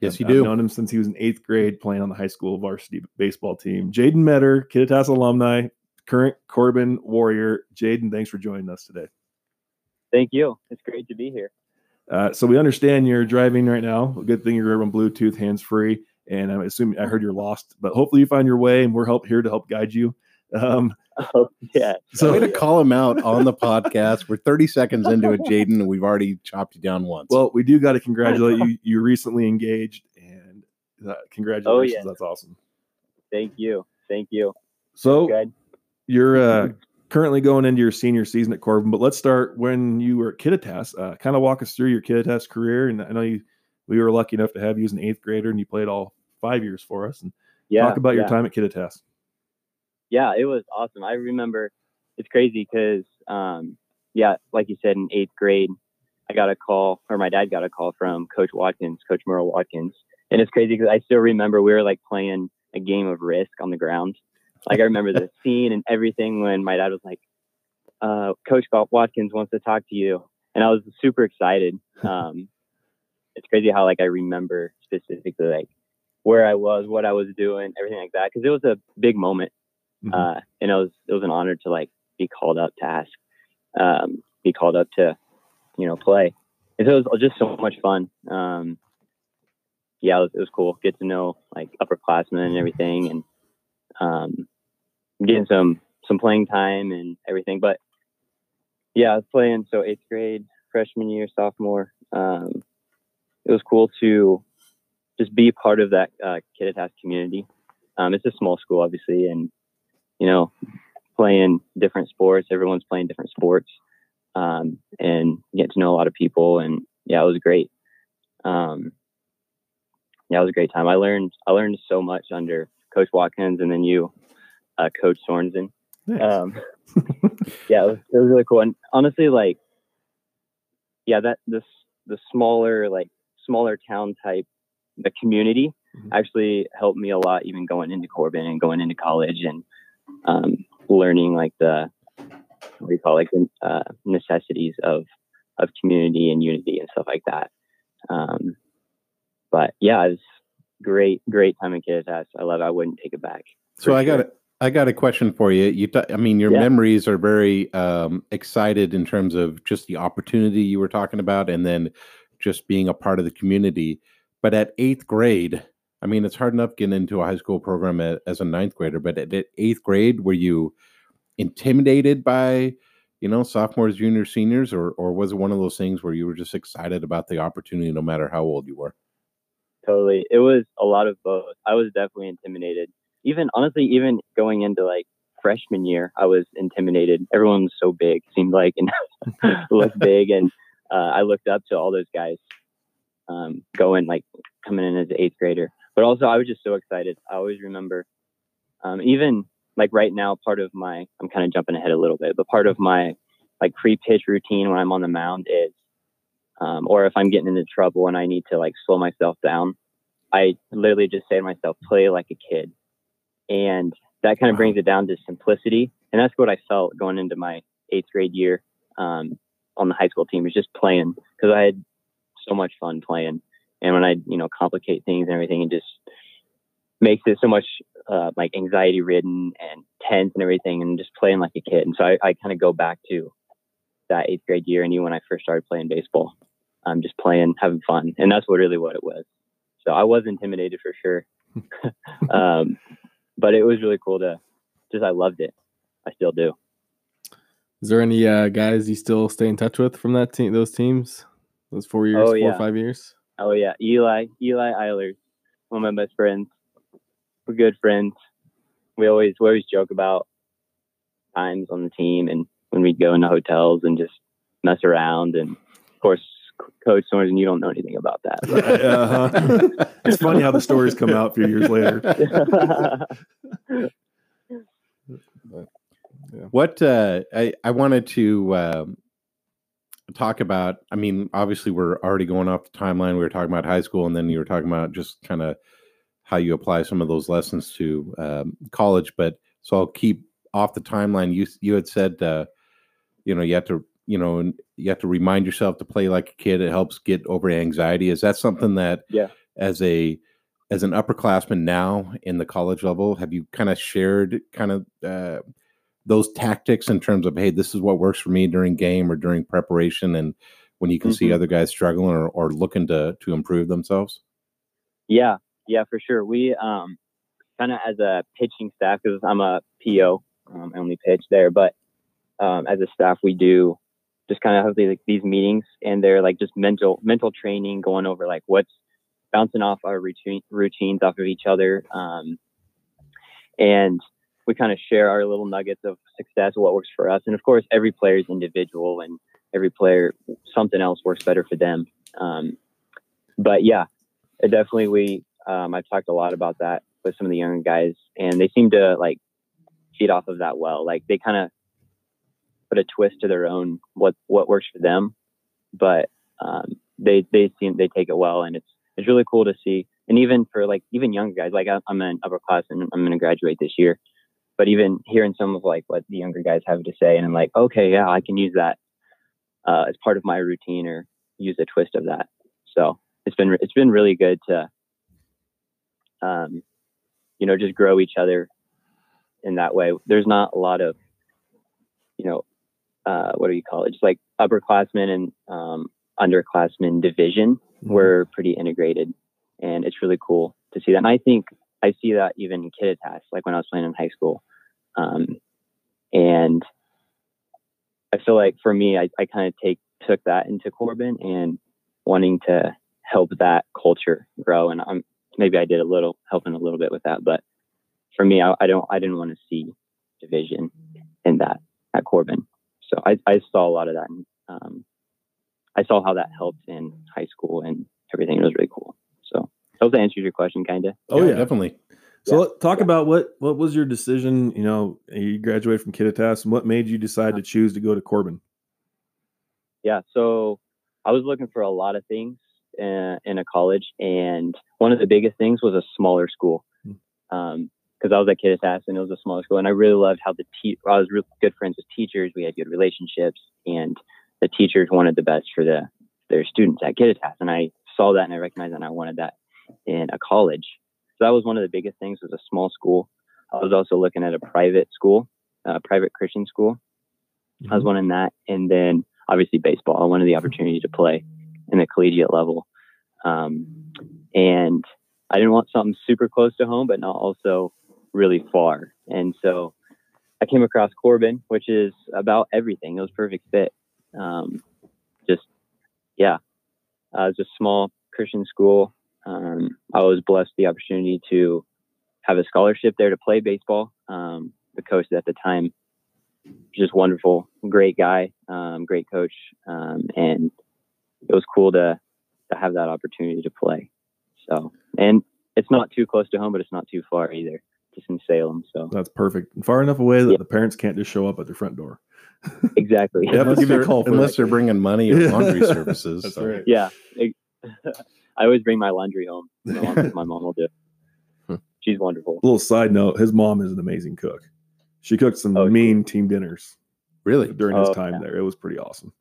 Yes, you I've do. known him since he was in eighth grade playing on the high school varsity baseball team. Jaden Metter, Kittitas alumni, current Corban Warrior. Jaden, thanks for joining us today. Thank you. It's great to be here. Uh, so we understand you're driving right now. Good thing you're on Bluetooth, hands free, and I'm assuming I heard you're lost, but hopefully you find your way, and we're help here to help guide you. Um, Oh, yeah. So way so to call him out on the podcast. We're 30 seconds into it, Jaden, and we've already chopped you down once. well, we do got to congratulate you. You recently engaged, and uh, congratulations. yeah. That's awesome. Thank you. Thank you. So Good. You're uh, currently going into your senior season at Corban, but let's start when you were at Kittitas. Uh, kind of walk us through your Kittitas career. And I know you, we were lucky enough to have you as an eighth grader, and you played all five years for us. And Yeah. talk about your time at Kittitas. Yeah, it was awesome. I remember it's crazy because, um, yeah, like you said, in eighth grade, I got a call, or my dad got a call from Coach Watkins, Coach Merle Watkins. And it's crazy because I still remember we were like playing a game of Risk on the ground. Like I remember the scene and everything when my dad was like, uh, Coach Watkins wants to talk to you. And I was super excited. Um, it's crazy how like I remember specifically like where I was, what I was doing, everything like that. Cause it was a big moment Mhm. uh, and it was it was an honor to like be called up to ask, um, be called up to, you know, play. And so it was just so much fun. Um, yeah, it was, it was cool. Get to know like upperclassmen and everything, and um, getting some some playing time and everything. But yeah, I was playing so eighth grade, freshman year, sophomore. Um, it was cool to just be part of that uh, Kittitas community. Um, it's a small school, obviously, and you know, playing different sports. Everyone's playing different sports, um, and get to know a lot of people. And yeah, it was great. Um, yeah, it was a great time. I learned I learned so much under Coach Watkins, and then you, uh, Coach Sorensen. Nice. Um, yeah, it was, it was really cool. And honestly, like, yeah, that this the smaller like smaller town type, the community Mhm. actually helped me a lot, even going into Corban and going into college and um, learning like the what do you call it, like the uh, necessities of of community and unity and stuff like that. Um, but yeah, it's great, great time in Kittitas. I love. it. I wouldn't take it back. So I got a, I got a question for you. You, t- I mean, your Yeah. memories are very um, excited in terms of just the opportunity you were talking about, and then just being a part of the community. But at eighth grade, I mean, it's hard enough getting into a high school program as a ninth grader. But at, at eighth grade, were you intimidated by, you know, sophomores, juniors, seniors, or or was it one of those things where you were just excited about the opportunity, no matter how old you were? Totally. It was a lot of both. I was definitely intimidated. Even honestly, even going into like freshman year, I was intimidated. Everyone was so big, seemed like, and looked big. And uh, I looked up to all those guys um, going, like, coming in as an eighth grader. But also, I was just so excited. I always remember, um, even like right now, part of my, I'm kind of jumping ahead a little bit, but part of my like pre pitch routine when I'm on the mound is um, or if I'm getting into trouble and I need to like slow myself down, I literally just say to myself, play like a kid. And that kind of brings it down to simplicity. And that's what I felt going into my eighth grade year um, on the high school team was just playing because I had so much fun playing. And when I, you know, complicate things and everything, it just makes it so much uh, like anxiety ridden and tense and everything and just playing like a kid. And so I, I kind of go back to that eighth grade year and even when I first started playing baseball um, just playing, having fun, and that's what really what it was. So I was intimidated for sure, um, but it was really cool to just I loved it. I still do. Is there any uh, guys you still stay in touch with from that team, those teams, those four years, Oh, four yeah. or five years? Oh yeah, Eli, Eli Eilers, one of my best friends. We're good friends. We always we always joke about times on the team and when we'd go into hotels and just mess around and of course Coach Sorensen, and you don't know anything about that. uh-huh. it's funny how the stories come out a few years later. What uh, I I wanted to um, talk about. I mean, obviously, we're already going off the timeline. We were talking about high school, and then you were talking about just kind of how you apply some of those lessons to um, college. But so I'll keep off the timeline. You you had said, uh, you know, you have to you know you have to remind yourself to play like a kid. It helps get over anxiety. Is that something that Yeah. as a as an upperclassman now in the college level, have you kind of shared kind of uh, those tactics in terms of hey, this is what works for me during game or during preparation, and when you can see Mhm. other guys struggling or, or looking to to improve themselves? Yeah, yeah, for sure. We um kind of as a pitching staff because I'm a PO, um, I only pitch there, but um, as a staff we do just kind of have these, like, these meetings and they're like just mental mental training, going over like what's bouncing off our routine routines off of each other, um, and we kind of share our little nuggets of success, what works for us, and of course every player is individual and every player something else works better for them. Um, but yeah, it definitely we um, I've talked a lot about that with some of the younger guys, and they seem to like feed off of that well. Like they kind of put a twist to their own what what works for them, but um, they they seem they take it well, and it's it's really cool to see. And even for like even younger guys, like I- I'm an upper class and I'm going to graduate this year, but even hearing some of like what the younger guys have to say, and I'm like, okay, yeah, I can use that uh, as part of my routine or use a twist of that. So it's been it's been really good to um, you know just grow each other in that way there's not a lot of you know uh, what do you call it just like upperclassmen and um, underclassmen division Mm-hmm. we're pretty integrated and it's really cool to see that and i think i see that even in Kittitas, like when i was playing in high school um, and i feel like for me i, I kind of take took that into Corban and wanting to help that culture grow. And i'm maybe i did a little helping a little bit with that but for me i, I don't i didn't want to see division in that at Corban. So i, I saw a lot of that and um, i saw how that helped in high school and everything. It was really cool. So I hope that answers your question kind of Oh yeah. definitely. So Yeah. let- talk about what what was your decision? You know, you graduated from Kittitas, and what made you decide to choose to go to Corban? yeah so i was looking for a lot of things in, in a college and one of the biggest things was a smaller school Hmm. um because i was at Kittitas and it was a smaller school and i really loved how the te- i was real good friends with teachers we had good relationships and the teachers wanted the best for the their students at Kittitas and i saw that and i recognized that and i wanted that in a college so that was one of the biggest things was a small school i was also looking at a private school a private christian school I was wanting that, and then obviously baseball. I wanted the opportunity to play in the collegiate level, um, and I didn't want something super close to home, but not also really far. And so I came across Corban, which is about everything. It was perfect fit. Um, just yeah, uh, it was a small Christian school. Um, I was blessed the opportunity to have a scholarship there to play baseball. Um, the coach at the time was just wonderful, great guy, um, great coach, um, and it was cool to to have that opportunity to play. So, and it's not too close to home, but it's not too far either. Just in Salem, so That's perfect. And far enough away that Yeah. the parents can't just show up at their front door. exactly. Yeah, Unless give me a they're- call unless they're bringing money or laundry services. That's so. right. yeah. It- I always bring my laundry home. along with my mom will do. Hmm. She's wonderful. little side note: his mom is an amazing cook. She cooked some Oh, mean team dinners Really? during his Oh, time yeah. there. It was pretty awesome.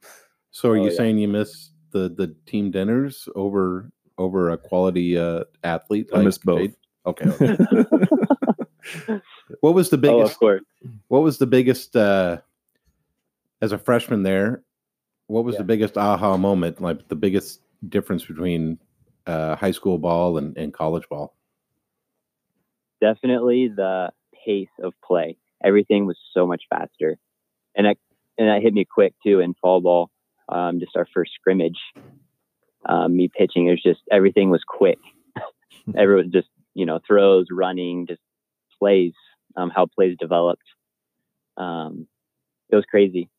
So are Oh, you yeah. saying you miss the the team dinners over over a quality uh, athlete? I miss both. Jade? Okay. okay. what was the oh, biggest? of course. what was the biggest uh, as a freshman there? What was Yeah. the biggest aha moment? Like the biggest difference between uh, high school ball and, and college ball? definitely the pace of play. Everything was so much faster, and that and that hit me quick too in fall ball. Um, just our first scrimmage, um, me pitching. It was just everything was quick. Everyone just you know throws, running, just plays. Um, how plays developed. Um, it was crazy,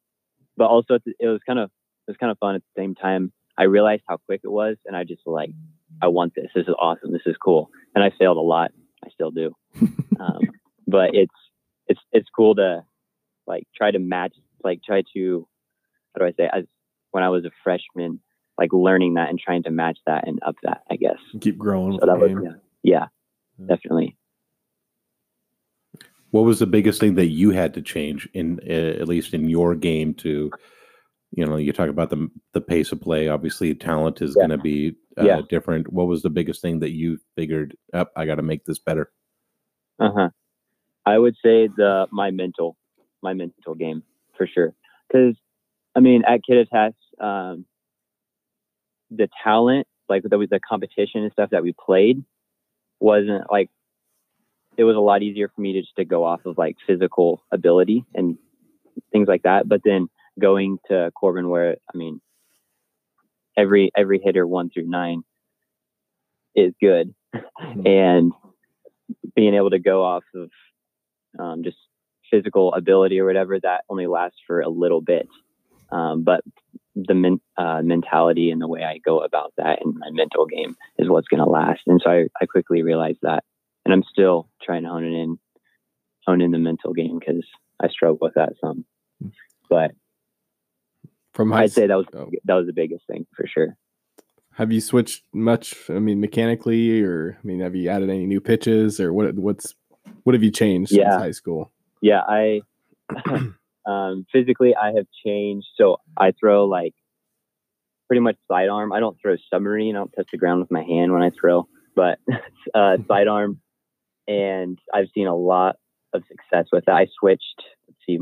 but also it it was kind of it was kind of fun at the same time. I realized how quick it was, and I just like, I want this. This is awesome. This is cool. And I failed a lot. I still do. um, but it's it's it's cool to like try to match, like try to, how do I say? As when I was a freshman, like learning that and trying to match that and up that. I guess. Keep growing. So that was yeah, yeah, Yeah. definitely. What was the biggest thing that you had to change in uh, at least in your game to, you know, you talk about the the pace of play. Obviously, talent is Yeah. going to be uh, Yeah. different. What was the biggest thing that you figured? Up, I got to make this better. Uh huh. I would say the my mental, my mental game for sure. Because I mean, at Kittitas, um, the talent, like the the competition and stuff that we played, wasn't like. It was a lot easier for me to just to go off of like physical ability and things like that. But then going to Corban, where I mean, every every hitter one through nine is good, and being able to go off of um, just physical ability or whatever that only lasts for a little bit. Um, but the men- uh, mentality and the way i go about that and my mental game is what's going to last. And so I, I quickly realized that and i'm still trying to hone it in hone in the mental game because i struggle with that some. But From high i'd say that was oh. that was the biggest thing for sure Have you switched much? I mean, mechanically, or I mean, have you added any new pitches, or what? What's what have you changed Yeah. since high school? yeah i um physically i have changed so i throw like pretty much sidearm i don't throw submarine i don't touch the ground with my hand when i throw but uh sidearm and i've seen a lot of success with that i switched let's see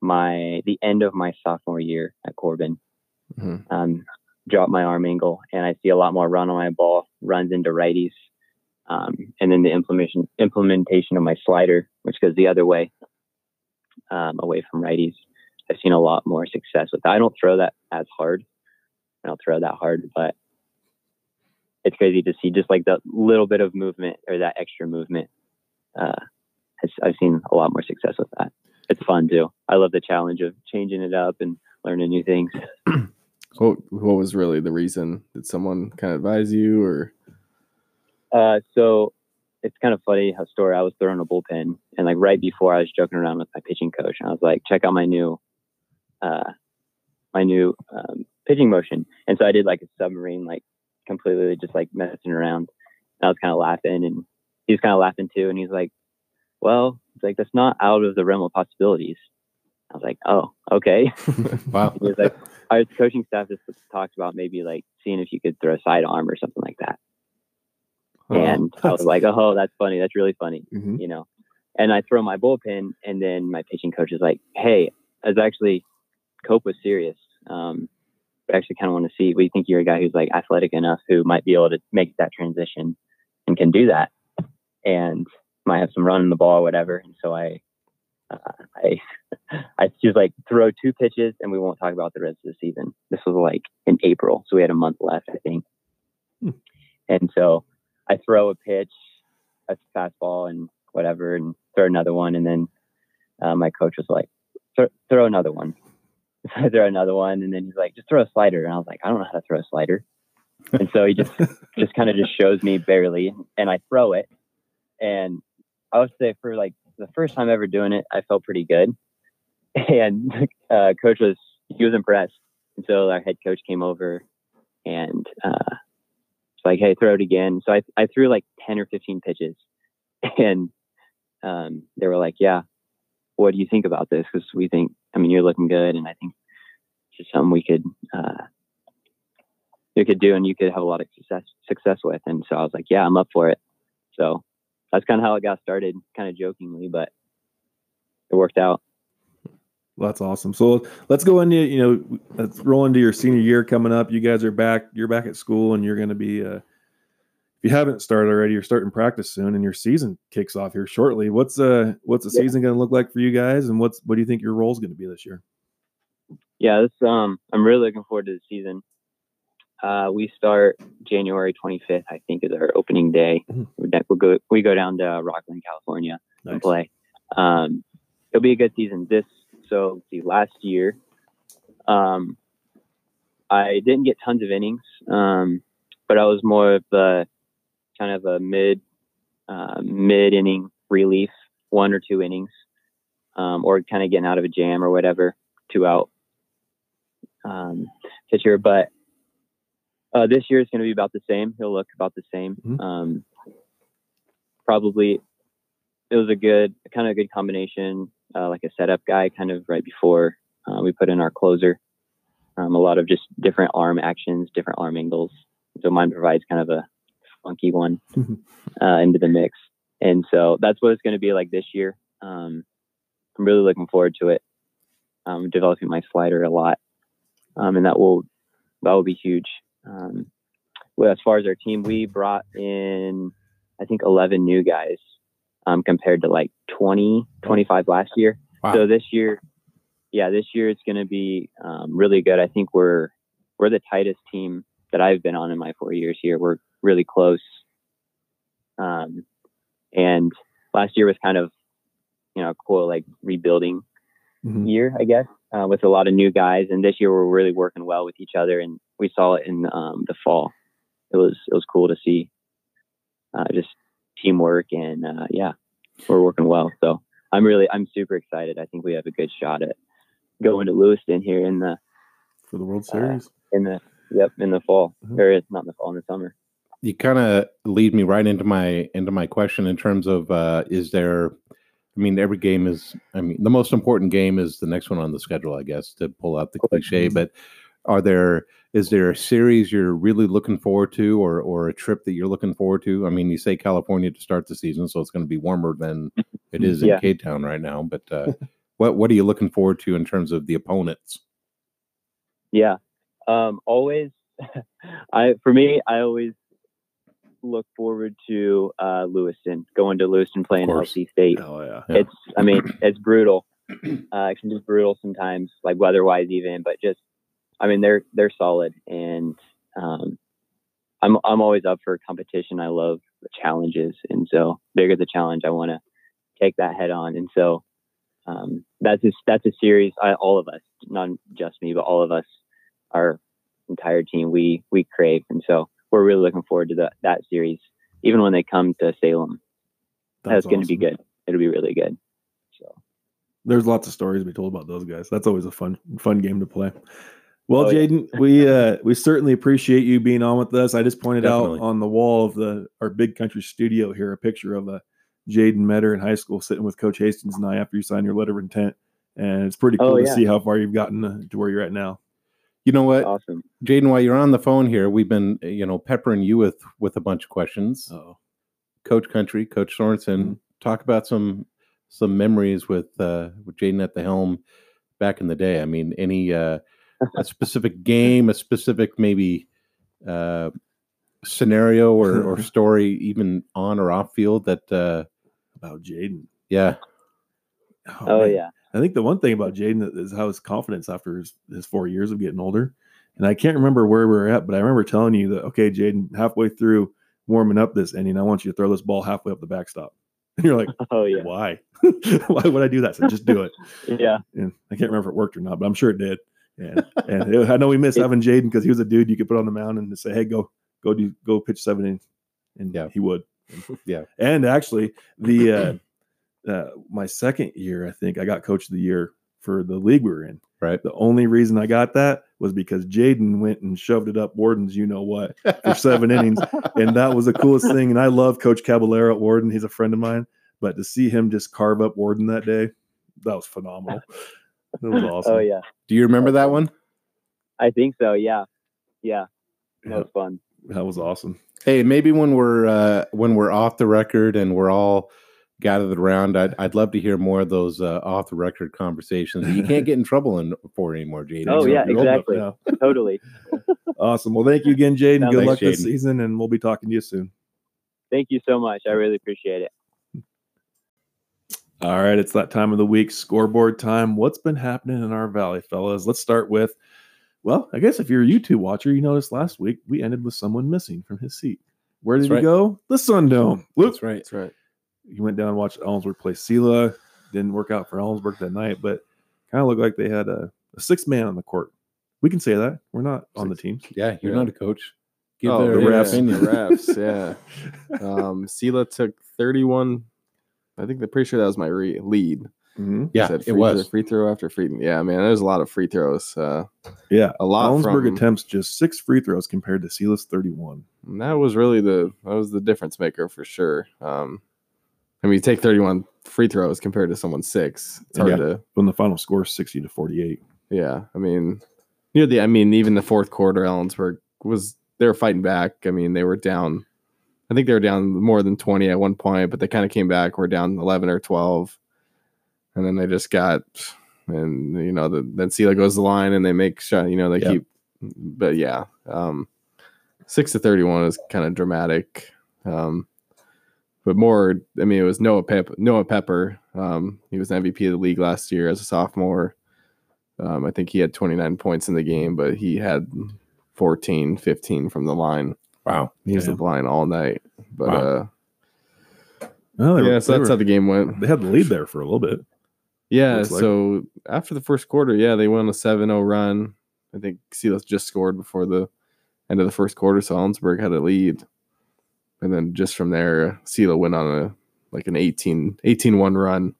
my the end of my sophomore year at Corban Mhm. um drop my arm angle and i see a lot more run on my ball runs into righties um, and then the implementation implementation of my slider, which goes the other way, um, away from righties. I've seen a lot more success with that. I don't throw that as hard. I don't throw that hard, but it's crazy to see just like that little bit of movement or that extra movement. Uh, has, I've seen a lot more success with that. It's fun too. I love the challenge of changing it up and learning new things. What What was really the reason? Did someone kind of advise you, or Uh, so it's kind of funny how story I was throwing a bullpen and like right before I was joking around with my pitching coach and I was like, check out my new, uh, my new um, pitching motion. And so I did like a submarine, like completely just like messing around. And I was kind of laughing and he was kind of laughing too. And he's like, well, it's like, that's not out of the realm of possibilities. I was like, oh, okay. Wow. He was like, our coaching staff just talked about maybe like seeing if you could throw a sidearm or something like that. And I was like, oh, that's funny. That's really funny, Mhm. you know. And I throw my bullpen, and then my pitching coach is like, hey, I was actually, Cope was serious. Um, I actually kind of want to see, we think you're a guy who's like athletic enough who might be able to make that transition and can do that and might have some run in the ball or whatever. And so I, uh, I, I was like, throw two pitches and we won't talk about the rest of the season. This was like in April. So we had a month left, I think. Hmm. And so I throw a pitch, a fastball and whatever, and throw another one. And then uh, my coach was like, "Throw- throw another one. So I throw another one. And then he's like, just throw a slider. And I was like, I don't know how to throw a slider. And so he just, just kind of just shows me barely. And I throw it. And I would say for like the first time ever doing it, I felt pretty good. And uh, coach was, he was impressed. And so our head coach came over and uh, it's like, hey, throw it again. So I, I threw like 10 or 15 pitches. And um, they were like, yeah, what do you think about this? Because we think, I mean, you're looking good. And I think it's just something we could, uh, you could do and you could have a lot of success, success with. And so I was like, yeah, I'm up for it. So that's kind of how it got started, kind of jokingly, but it worked out. Well, that's awesome. So let's go into you know let's roll into your senior year coming up. You guys are back. You're back at school, and you're going to be. Uh, if you haven't started already, you're starting practice soon, and your season kicks off here shortly. What's uh what's the Yeah. season going to look like for you guys, and what's what do you think your role is going to be this year? Yeah, this um, I'm really looking forward to the season. Uh, we start January 25th, I think, is our opening day. Mhm. We we'll go we go down to Rocklin, California, and play. Um, it'll be a good season. This so let's see, last year, um, I didn't get tons of innings, um, but I was more of the kind of a mid uh, mid inning relief, one or two innings, um, or kind of getting out of a jam or whatever, two out um, pitcher. But uh, this year is going to be about the same. He'll look about the same. Mhm. Um, probably it was a good kind of a good combination, uh, like a setup guy, kind of right before uh, we put in our closer. Um, a lot of just different arm actions, different arm angles. So mine provides kind of a funky one uh, into the mix, and so that's what it's going to be like this year. Um, I'm really looking forward to it. Um, developing my slider a lot, um, and that will that will be huge. Um, well, as far as our team, we brought in I think 11 new guys um, compared to like 20, 25 last year. Wow. So this year, yeah, this year it's going to be um, really good. I think we're we're the tightest team that I've been on in my four years here. We're really close. Um, and last year was kind of, you know, cool like rebuilding Mhm. year, I guess, uh, with a lot of new guys. And this year we're really working well with each other, and we saw it in um, the fall. It was it was cool to see, uh, just teamwork and uh, yeah, we're working well. So I'm really I'm super excited. I think we have a good shot at going to Lewiston here in the for the World Uh, Series. in the yep in the fall Mhm. or it's not in the fall in the summer. you kind of lead me right into my into my question in terms of uh is there i mean every game is i mean the most important game is the next one on the schedule i guess to pull out the cliche but are there is there a series you're really looking forward to or or a trip that you're looking forward to i mean you say california to start the season so it's going to be warmer than it is in Yeah. k-town right now but uh what what are you looking forward to in terms of the opponents Yeah. Um, always, I for me, I always look forward to uh, Lewiston, going to Lewiston, playing course. LC State. Oh yeah. Yeah. It's, I mean, it's brutal. Uh, it can be brutal sometimes, like weather-wise, even. But just, I mean, they're they're solid, and um, I'm I'm always up for competition. I love the challenges, and so bigger the challenge, I want to take that head on. And so um, that's a, that's a series. I, all of us, not just me, but all of us, our entire team, we we crave, and so we're really looking forward to that that series. Even when they come to Salem, that's, going to be good. It'll be really good. So There's lots of stories to be told about those guys. That's always a fun fun game to play. Well, Oh, yeah. Jaden, we uh we certainly appreciate you being on with us. I just pointed Definitely. out on the wall of the our big country studio here a picture of a Jaden Metter in high school sitting with Coach Hastings and I after you signed your letter of intent. And it's pretty cool Oh, to see how far you've gotten uh, to where you're at now. You know what awesome. Jaden, while you're on the phone here, we've been, you know, peppering you with with a bunch of questions. Oh, Coach Country, Coach Sorensen, Mhm. talk about some some memories with uh with Jaden at the helm back in the day. I mean, any uh a specific game, a specific maybe uh scenario or or story, even on or off field that uh about Jaden. yeah. Oh, man. yeah. I think the one thing about Jaden is how his confidence after his, his four years of getting older. And I can't remember where we were at, but I remember telling you that, okay, Jaden, halfway through warming up this inning, I want you to throw this ball halfway up the backstop. And you're like, Oh yeah. why? why would I do that? So just do it. Yeah. And I can't remember if it worked or not, but I'm sure it did. And, and it- I know we miss having Jaden because he was a dude you could put on the mound and just say, hey, go, go do, go pitch seven innings. And Yeah. he would. Yeah. And actually, the, uh, uh, my second year, I think I got coach of the year for the league we were in. Right. The only reason I got that was because Jaden went and shoved it up Warden's, you know what, for seven innings. And that was the coolest thing. And I love Coach Caballero at Warden. He's a friend of mine. But to see him just carve up Warden that day, that was phenomenal. It was awesome. Oh yeah. Do you remember that one? I think so. Yeah. Yeah. That Yeah, was fun. that was awesome. Hey, maybe when we're uh when we're off the record and we're all gathered around, I'd I'd love to hear more of those uh, off the record conversations. You can't get in trouble in for anymore, Jaden. Oh, So- yeah, You're enough exactly. Totally. Awesome. Well, thank you again, Jaden. Sounds Good like luck this season, and we'll be talking to you soon. Thank you so much. I really appreciate it. All right, it's that time of the week, scoreboard time. What's been happening in our valley, fellas? Let's start with, well, I guess if you're a YouTube watcher, you noticed last week we ended with someone missing from his seat. Where did That's he right. go? The Sun Dome. Whoop. That's right. That's right. He went down and watched Ellensburg play Selah. Didn't work out for Ellensburg that night, but kind of looked like they had a, a sixth man on the court. We can say that we're not on the team. Yeah, you're Yeah. not a coach. Give Oh, their the refs. opinion. The refs, yeah. Um, Selah took 31. I think they're pretty sure that was my re- lead. Mhm. Yeah, Said it was. Throw, free throw after free. Yeah, man, there's a lot of free throws. Uh, Yeah, a lot Ellensburg from, attempts just six free throws compared to Selah's 31. and that was really the that was the difference maker for sure. Um, I mean, you take 31 free throws compared to someone's six. It's hard Yeah. to When the final score is 60 to 48. Yeah, I mean, near the, I mean, even the fourth quarter, Ellensburg was they were fighting back. I mean, they were down. I think they were down more than twenty at one point, but they kind of came back. We're down eleven or twelve, and then they just got, and you know, the, then Selah goes the line and they make shot. You know, they Yeah. keep, but yeah, um, six to thirty-one is kind of dramatic. Um, but more, I mean, it was Noah Pep, Noah Pepper. Um, he was MVP of the league last year as a sophomore. Um, I think he had 29 points in the game, but he had 14, 15 from the line. Wow. He was Damn. the line all night. But Wow. uh, Well, they were- yeah, so that's were- how the game went. they had the lead there for a little bit. Yeah, looks like. so after the first quarter, yeah, they went on a 7-0 run. I think Selah just scored before the end of the first quarter, so Ellensburg had a lead. And then just from there, Selah went on a like an 18 18-1 run.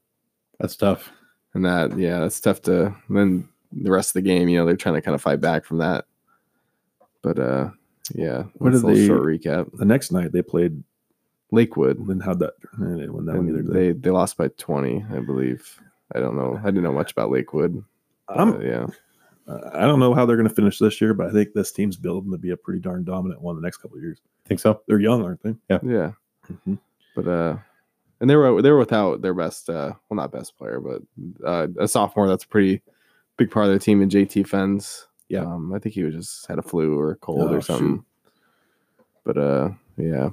That's tough. And that, yeah, that's tough to. And then the rest of the game, you know, they're trying to kind of fight back from that. But uh, yeah, What did they- short recap? The next night they played, Lakewood. then how'd that, eh, they didn't win that one either. They? they they lost by twenty, I believe. I don't know. I didn't know much about Lakewood. Uh, yeah, I don't know how they're going to finish this year, but I think this team's building to be a pretty darn dominant one the next couple of years. Think so? They're young, aren't they? yeah. Mhm. But uh, and they were they were without their best, uh, well, not best player, but uh, a sophomore. That's a pretty big part of their team in JT Fens. Yeah. um, I think he was just had a flu or a cold Oh, or something. But uh, yeah.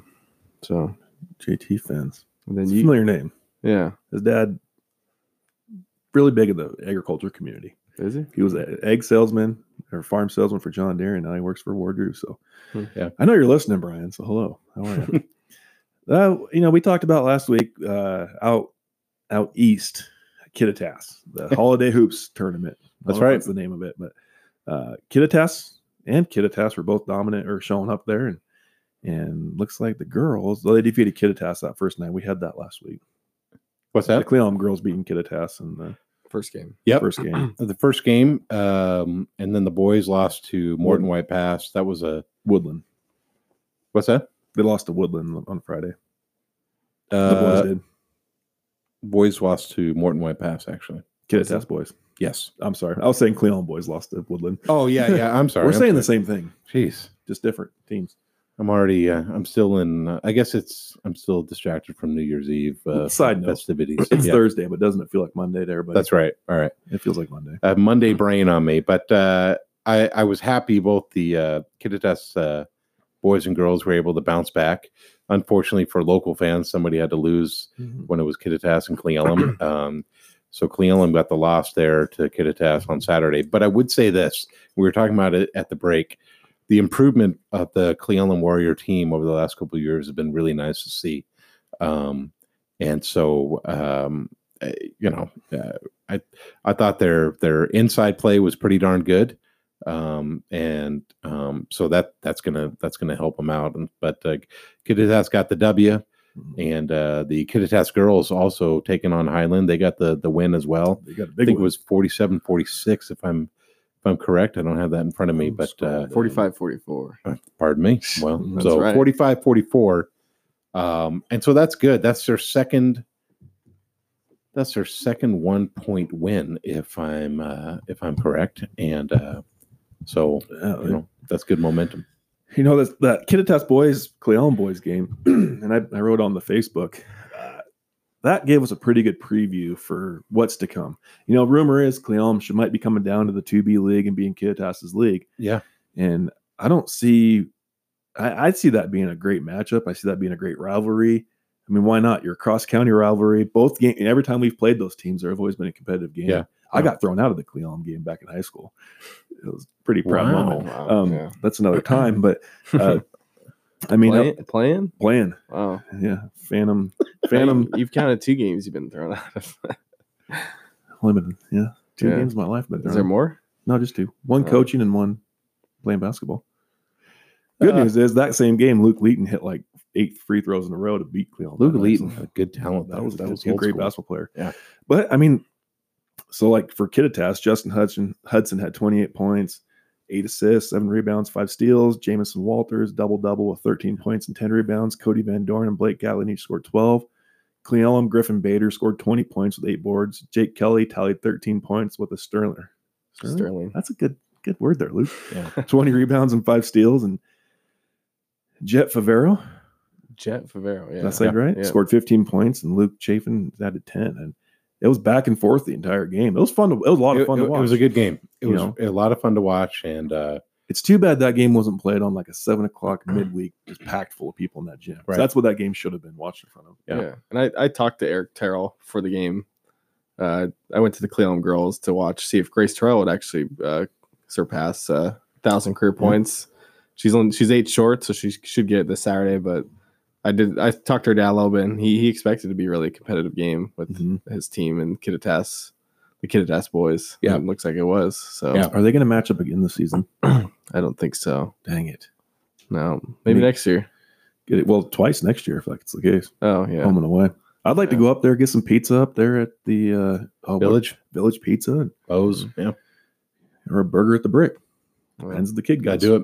So JT Fens. and then you, familiar name. yeah, His dad, really big in the agriculture community. is he? He was an egg salesman or farm salesman for John Deere, and now he works for Wardrew. So, Hmm. Yeah. I know you're listening, Brian. So, hello, how are you? uh, you know, we talked about last week uh, out out east, Kittitas, the Holiday Hoops tournament. That's right. the name of it, but uh, Kittitas and Kittitas were both dominant or showing up there, and and looks like the girls. Well, they defeated Kittitas that first night. We had that last week. What's that? The? Cle Elum girls beating Kittitas and the First game. Yep. first game. The first game, um, and then the boys lost to Morton White Pass. That was a Woodland. what's that? They lost to Woodland on Friday. The Uh, boys did. boys lost to Morton White Pass. Actually, Kittitas boys. yes. I'm sorry. I was saying Cle Elum boys lost to Woodland. Oh yeah, yeah. I'm sorry. We're I'm saying the same thing, Jeez, just different teams. I'm already. Uh, I'm still in. Uh, I guess it's. I'm still distracted from New Year's Eve uh, Side note. festivities. It's Yeah, Thursday, but doesn't it feel like Monday to everybody? that's right. All right. It feels like Monday. uh, Monday brain on me, but uh, I, I was happy both the uh, Kittitas uh, boys and girls were able to bounce back. Unfortunately for local fans, somebody had to lose when it was Kittitas and Cle Elum. um, so Cle Elum got the loss there to Kittitas on Saturday. But I would say this: we were talking about it at the break. The improvement of the Cle Elum Warrior team over the last couple of years has been really nice to see. Um, and so, um, uh, you know, uh, I I thought their their inside play was pretty darn good, um, and um, so that that's gonna that's gonna help them out. And but uh, Kittitas got the W, and uh, the Kittitas girls also taking on Highland. They got the the win as well. They got a I big I think one. it was 47-46 if I'm if I'm correct. I don't have that in front of me, but uh, 45 44. pardon me. Well, so right. 45 44. Um, and so that's good. That's their second that's their second one point win if I'm uh if I'm correct. And uh so you know that's good momentum. You know that that Kittitas boys Cle Elum boys game, and I, I wrote on the Facebook. That gave us a pretty good preview for what's to come. You know, rumor is Cle Elum should might be coming down to the two B league and being Kittitas's league, Yeah. and I don't see. I, I see that being a great matchup. I see that being a great rivalry. I mean, why not? Your cross county rivalry. Both game. Every time we've played those teams, there have always been a competitive game. Yeah. I got thrown out of the Cle Elum game back in high school. It was pretty proud Wow. moment. Wow, Um, yeah. That's another time, but uh, I mean, Play, uh, playing? playing, Wow. yeah, Phantom, Phantom. You've counted two games you've been thrown out of. Limited, yeah, two Yeah. games of my life, but Is there more? No, just two. One Oh. coaching and one playing basketball. Good Uh, news is that same game, Luke Leeton hit like eight free throws in a row to beat Cle Elum. Luke That Leeton, a good talent. That there. was that was a great school. basketball player. Yeah. But I mean, so like for Kittitas, Justin Hudson Hudson had 28 points, eight assists, seven rebounds, five steals. Jamison Walters double double with 13 points and 10 rebounds. Cody Van Dorn and Blake Gatlin each scored 12. Cle Elum Griffin Bader scored 20 points with eight boards. Jake Kelly tallied 13 points with a Sterling. Sterling. That's a good good word there, Luke. Yeah. 20 rebounds and five steals. And Jet Favero, Jet Favero. Yeah. That's it right? Yeah. Scored 15 points, and Luke Chafin added 10. And it was back and forth the entire game. It was fun. To, it was a lot of fun it- to watch. it was a good game. It You was know? a lot of fun to watch, and uh, It's too bad that game wasn't played on like a seven o'clock midweek, just packed full of people in that gym. Right. That's what that game should have been watched in front of. Yeah. Yeah. And I, I talked to Eric Terrell for the game. Uh, I went to the Cle Elum girls to watch, see if Grace Terrell would actually uh, surpass uh, thousand career points. She's on, she's eight short, so she should get it this Saturday. But I did, I talked to her dad a little bit, and he, he expected it to be a really competitive game with Mhm. his team and Kittitas, the Kittitas boys. Yeah. it looks like it was. So Yeah. Are they going to match up again this season? I don't think so. Dang it. No, maybe Maybe- next year. Get it well twice next year if that's the case. Oh yeah, Home and away. I'd like to go up there get some pizza up there at the uh, oh, what- Village, Village Pizza and- Bose, yeah, or a burger at the Brick. Well, Depends if the kid gotta guys do it.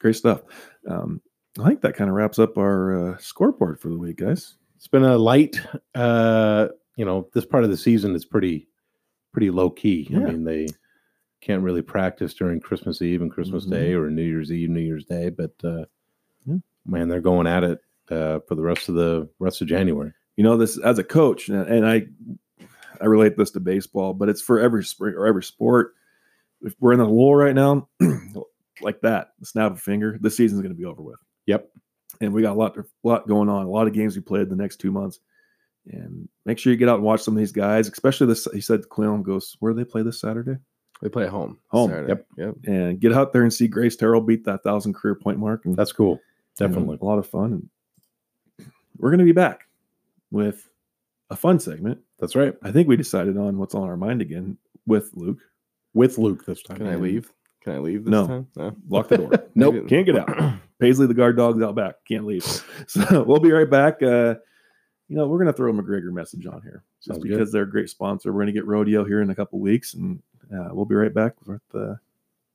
Great stuff. Um, I think that kind of wraps up our uh, scoreboard for the week, guys. It's been a light, uh, you know, this part of the season is pretty, pretty low key. Yeah. I mean, they can't really practice during Christmas Eve and Christmas Mhm. Day or New Year's Eve, New Year's Day, but uh, Yeah. man, they're going at it uh, for the rest of the rest of January. You know, this as a coach, and, and I I relate this to baseball, but it's for every spring or every sport. If we're in a lull right now, like that, snap a finger, the season's going to be over with. Yep. And we got a lot, a lot going on, a lot of games we played the next two months. And make sure you get out and watch some of these guys, especially this. He said Cle Elum goes, where do they play this Saturday? they play at home. Home, Saturday. yep. Yep. And get out there and see Grace Terrell beat that thousand career point mark. And That's cool. Definitely. a lot of fun. And we're going to be back with a fun segment. That's right. I think we decided on what's on our mind again with Luke. With Luke this time. Can I leave? Can I leave this No. time? No. Lock the door. Nope. Can't get out. Paisley, the guard dog's out back. Can't leave. So we'll be right back. Uh, you know, we're going to throw a McGregor message on here just Sounds good. because they're a great sponsor. We're going to get rodeo here in a couple weeks, and uh, we'll be right back with uh,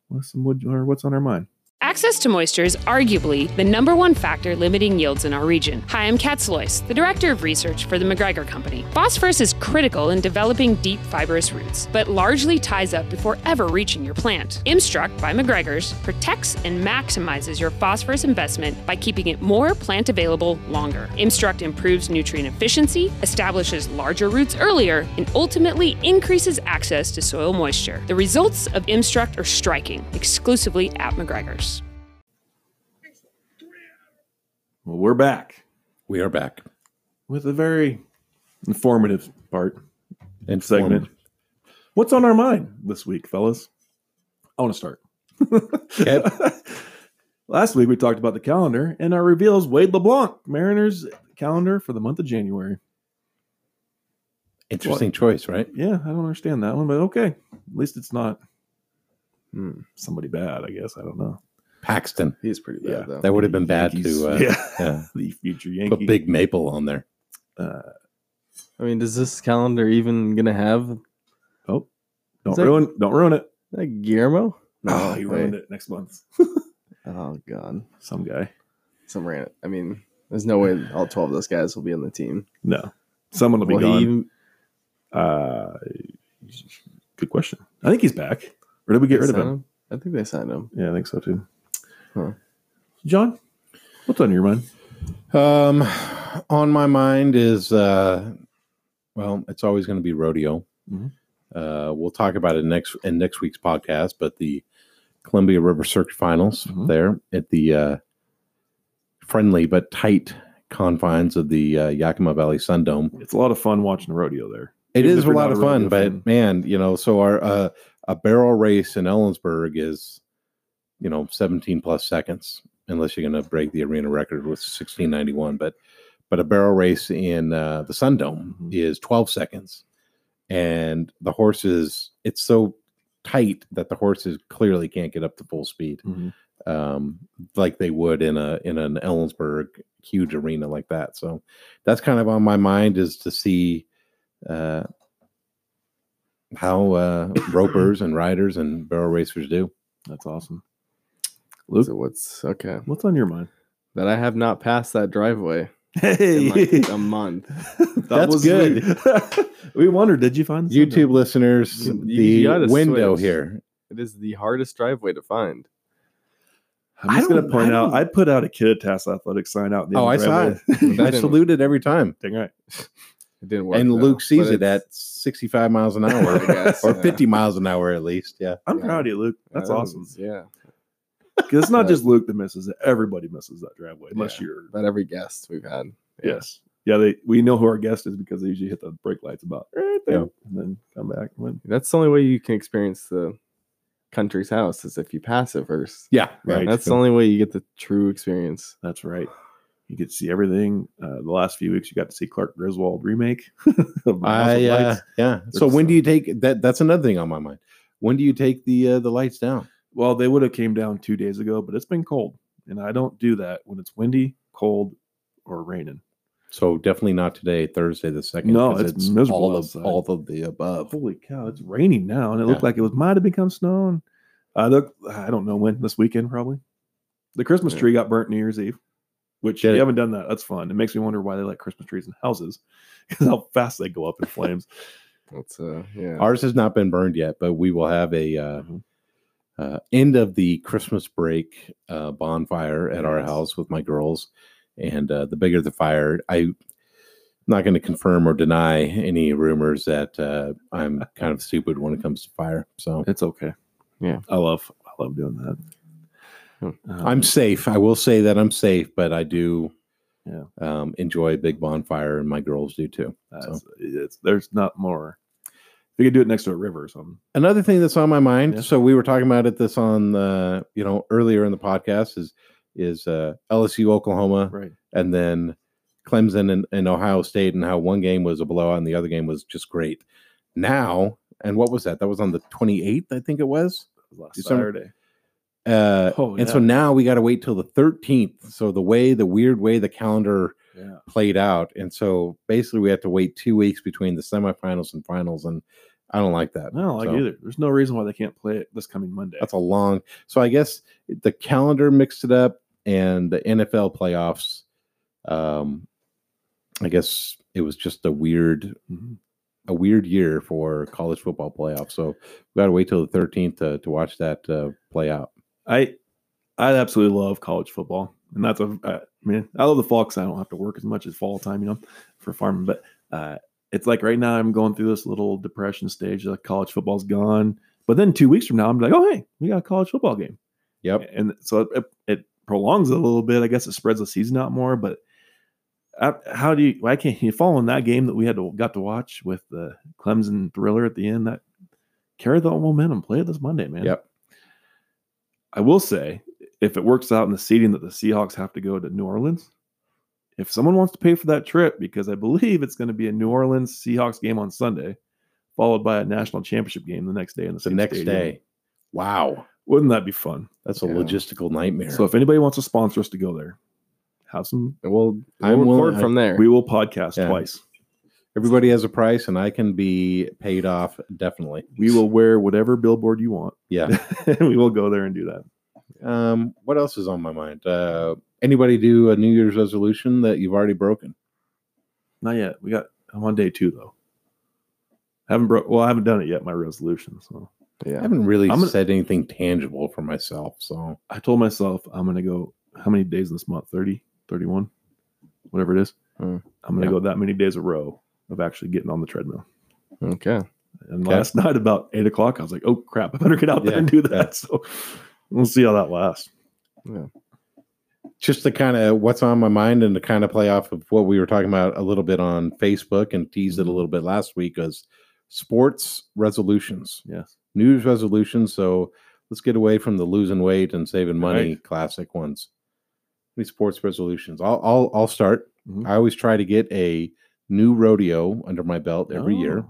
with some wood or what's on our mind. Access to moisture is arguably the number one factor limiting yields in our region. Hi, I'm Kat Slois, the Director of Research for the McGregor Company. Phosphorus is critical in developing deep fibrous roots, but largely ties up before ever reaching your plant. Imstruct by McGregor's protects and maximizes your phosphorus investment by keeping it more plant available longer. Imstruct improves nutrient efficiency, establishes larger roots earlier, and ultimately increases access to soil moisture. The results of Imstruct are striking, exclusively at McGregor's. Well, we're back We are back. with a very informative part And segment. What's on our mind this week, fellas? I want to start. Last week we talked about the calendar, and our reveal is Wade LeBlanc, Mariners calendar for the month of January. Interesting choice, right? Yeah, I don't understand that one, but okay. At least it's not Hmm. somebody bad, I guess. I don't know. Paxton. He's pretty bad Yeah, though. That would have been bad Yankees. to uh, yeah. yeah, the future Yankee. put Big Maple on there. Uh, I mean, does this calendar even gonna have oh, don't that- ruin, don't ruin it. that Guillermo? oh, he ruined it next month. Oh god, Some guy. some ran. It. I mean, there's no way all twelve of those guys will be on the team. No, someone will be Will gone. even Uh, good question. I think he's back. Or did we get rid of sign him? I think they signed him. Yeah, I think so too. Huh. John, what's on your mind? Um, on my mind is uh, well, it's always going to be rodeo. Mhm. Uh, we'll talk about it next in next week's podcast. But the Columbia River Circuit Finals Mhm. there at the uh, friendly but tight confines of the uh, Yakima Valley Sun Dome. It's a lot of fun watching the rodeo there. It Even is a lot of fun, rodeo but fan. man, you know, so our uh, a barrel race in Ellensburg is, you know, 17 plus seconds, unless you're going to break the arena record with 1691. But but a barrel race in uh, the Sun Dome Mhm. is 12 seconds, and the horses, it's so tight that the horses clearly can't get up to full speed Mhm. um, like they would in a in an Ellensburg huge arena like that. So that's kind of on my mind is to see uh, how uh, ropers and riders and barrel racers do. That's awesome. Luke, So what's okay? what's on your mind? That I have not passed that driveway in Hey, like a month. That That's good. We, we wondered, did you find the YouTube sundown? listeners, You- the you gotta window switch. here. It is the hardest driveway to find. I'm just going to don't- point I out, I put out a Kittitas Athletic sign out. the Oh, I end saw it. I didn't- salute it every time. Dang right. It didn't work. And though, Luke sees it at 65 miles an hour guess, or yeah. 50 miles an hour at least. Yeah. I'm Yeah. proud of you, Luke. That's that awesome. was- Yeah, Because it's not just Luke that misses it. Everybody misses that driveway, unless Yeah. you're. about every guest we've had. Yeah. Yes. Yeah, they we know who our guest is because they usually hit the brake lights about right there Yeah. and then come back. When, That's the only way you can experience the country's house is if you pass it first. Yeah. Right. That's the only way you get the true experience. that's right. You get to see everything. Uh, the last few weeks, you got to see Clark Griswold remake. of My House of I, uh, Lights. yeah. So It's, when uh, do you take that? That's another thing on my mind. When do you take the uh, the lights down? Well, they would have came down two days ago, but it's been cold, and I don't do that when it's windy, cold, or raining. So definitely not today, Thursday the second. No, it's miserable all of all of the above. Holy cow! It's raining now, and it looked like it was might have become snowing. Uh, look, I don't know when this weekend probably. The Christmas Yeah. tree got burnt New Year's Eve, which Did you it? haven't done that. That's fun. It makes me wonder why they let Christmas trees in houses because how fast they go up in flames. That's uh yeah. Ours has not been burned yet, but we will have a uh, Mhm. Uh, end of the Christmas break uh, bonfire at our house with my girls. And uh, the bigger the fire, I'm not going to confirm or deny any rumors that uh, I'm kind of stupid when it comes to fire. So It's okay. Yeah. I love I love doing that. Hmm. Um, I'm safe. I will say that I'm safe, but I do Yeah. um, enjoy a big bonfire, and my girls do too. that's- it's, there's not more. We could do it next to a river or something. Another thing that's on my mind. Yeah. So we were talking about it this on the you know earlier in the podcast is is uh, LSU Oklahoma Right. and then Clemson and, and Ohio State and how one game was a blowout and the other game was just great. Now and what was that? That was on the 28th, I think it was. Last December- Saturday. Uh, Oh, and so now we got to wait till the 13th. So the way the weird way the calendar Yeah. played out, and so basically we have to wait two weeks between the semifinals and finals, and I don't like that. I don't like So- either. There's no reason why they can't play it this coming Monday. That's a long. So I guess the calendar mixed it up, and the NFL playoffs. Um, I guess it was just a weird, Mhm. a weird year for college football playoffs. So we got to wait till the thirteenth to to watch that uh, play out. I I absolutely love college football, and that's a I mean I love the fall because I don't have to work as much as fall time, you know, for farming. But uh, it's like right now I'm going through this little depression stage. Like college football's gone, but then two weeks from now I'm like, oh hey, we got a college football game, Yep. and so it, it prolongs it a little bit. I guess it spreads the season out more. But uh, how do you? Why can't you follow in that game that we had to got to watch with the Clemson thriller at the end? That carry the momentum, play it this Monday, man. Yep. I will say, if it works out in the seating that the Seahawks have to go to New Orleans, if someone wants to pay for that trip, because I believe it's going to be a New Orleans Seahawks game on Sunday, followed by a national championship game the next day in the, The same next stadium. day. Wow, Wouldn't that be fun? that's a Yeah. logistical nightmare. So if anybody wants to sponsor us to go there, have some. We'll, I'm we'll record from there. We will podcast Yeah. twice. Everybody has a price, and I can be paid off definitely. We will wear whatever billboard you want. Yeah. and we will go there and do that. Um, what else is on my mind? Uh, anybody do a New Year's resolution that you've already broken? Not yet. We got. I'm on day two though. Haven't broke. Well, I haven't done it yet. My resolution. So I haven't really I'm gonna- said anything tangible for myself. So I told myself I'm going to go how many days this month? 30, 31, whatever it is. Hmm. I'm going to Yeah. go that many days a row of actually getting on the treadmill. Okay. And Okay. last night about eight o'clock, I was like, oh crap, I better get out there and do that. yeah. So we'll see how that lasts. Yeah. Just to kind of what's on my mind and to kind of play off of what we were talking about a little bit on Facebook and teased it a little bit last week was sports resolutions, Yes. New Year's resolutions. So let's get away from the losing weight and saving money Right. classic ones. Any sports resolutions? I'll I'll, I'll start. Mhm. I always try to get a new rodeo under my belt every year.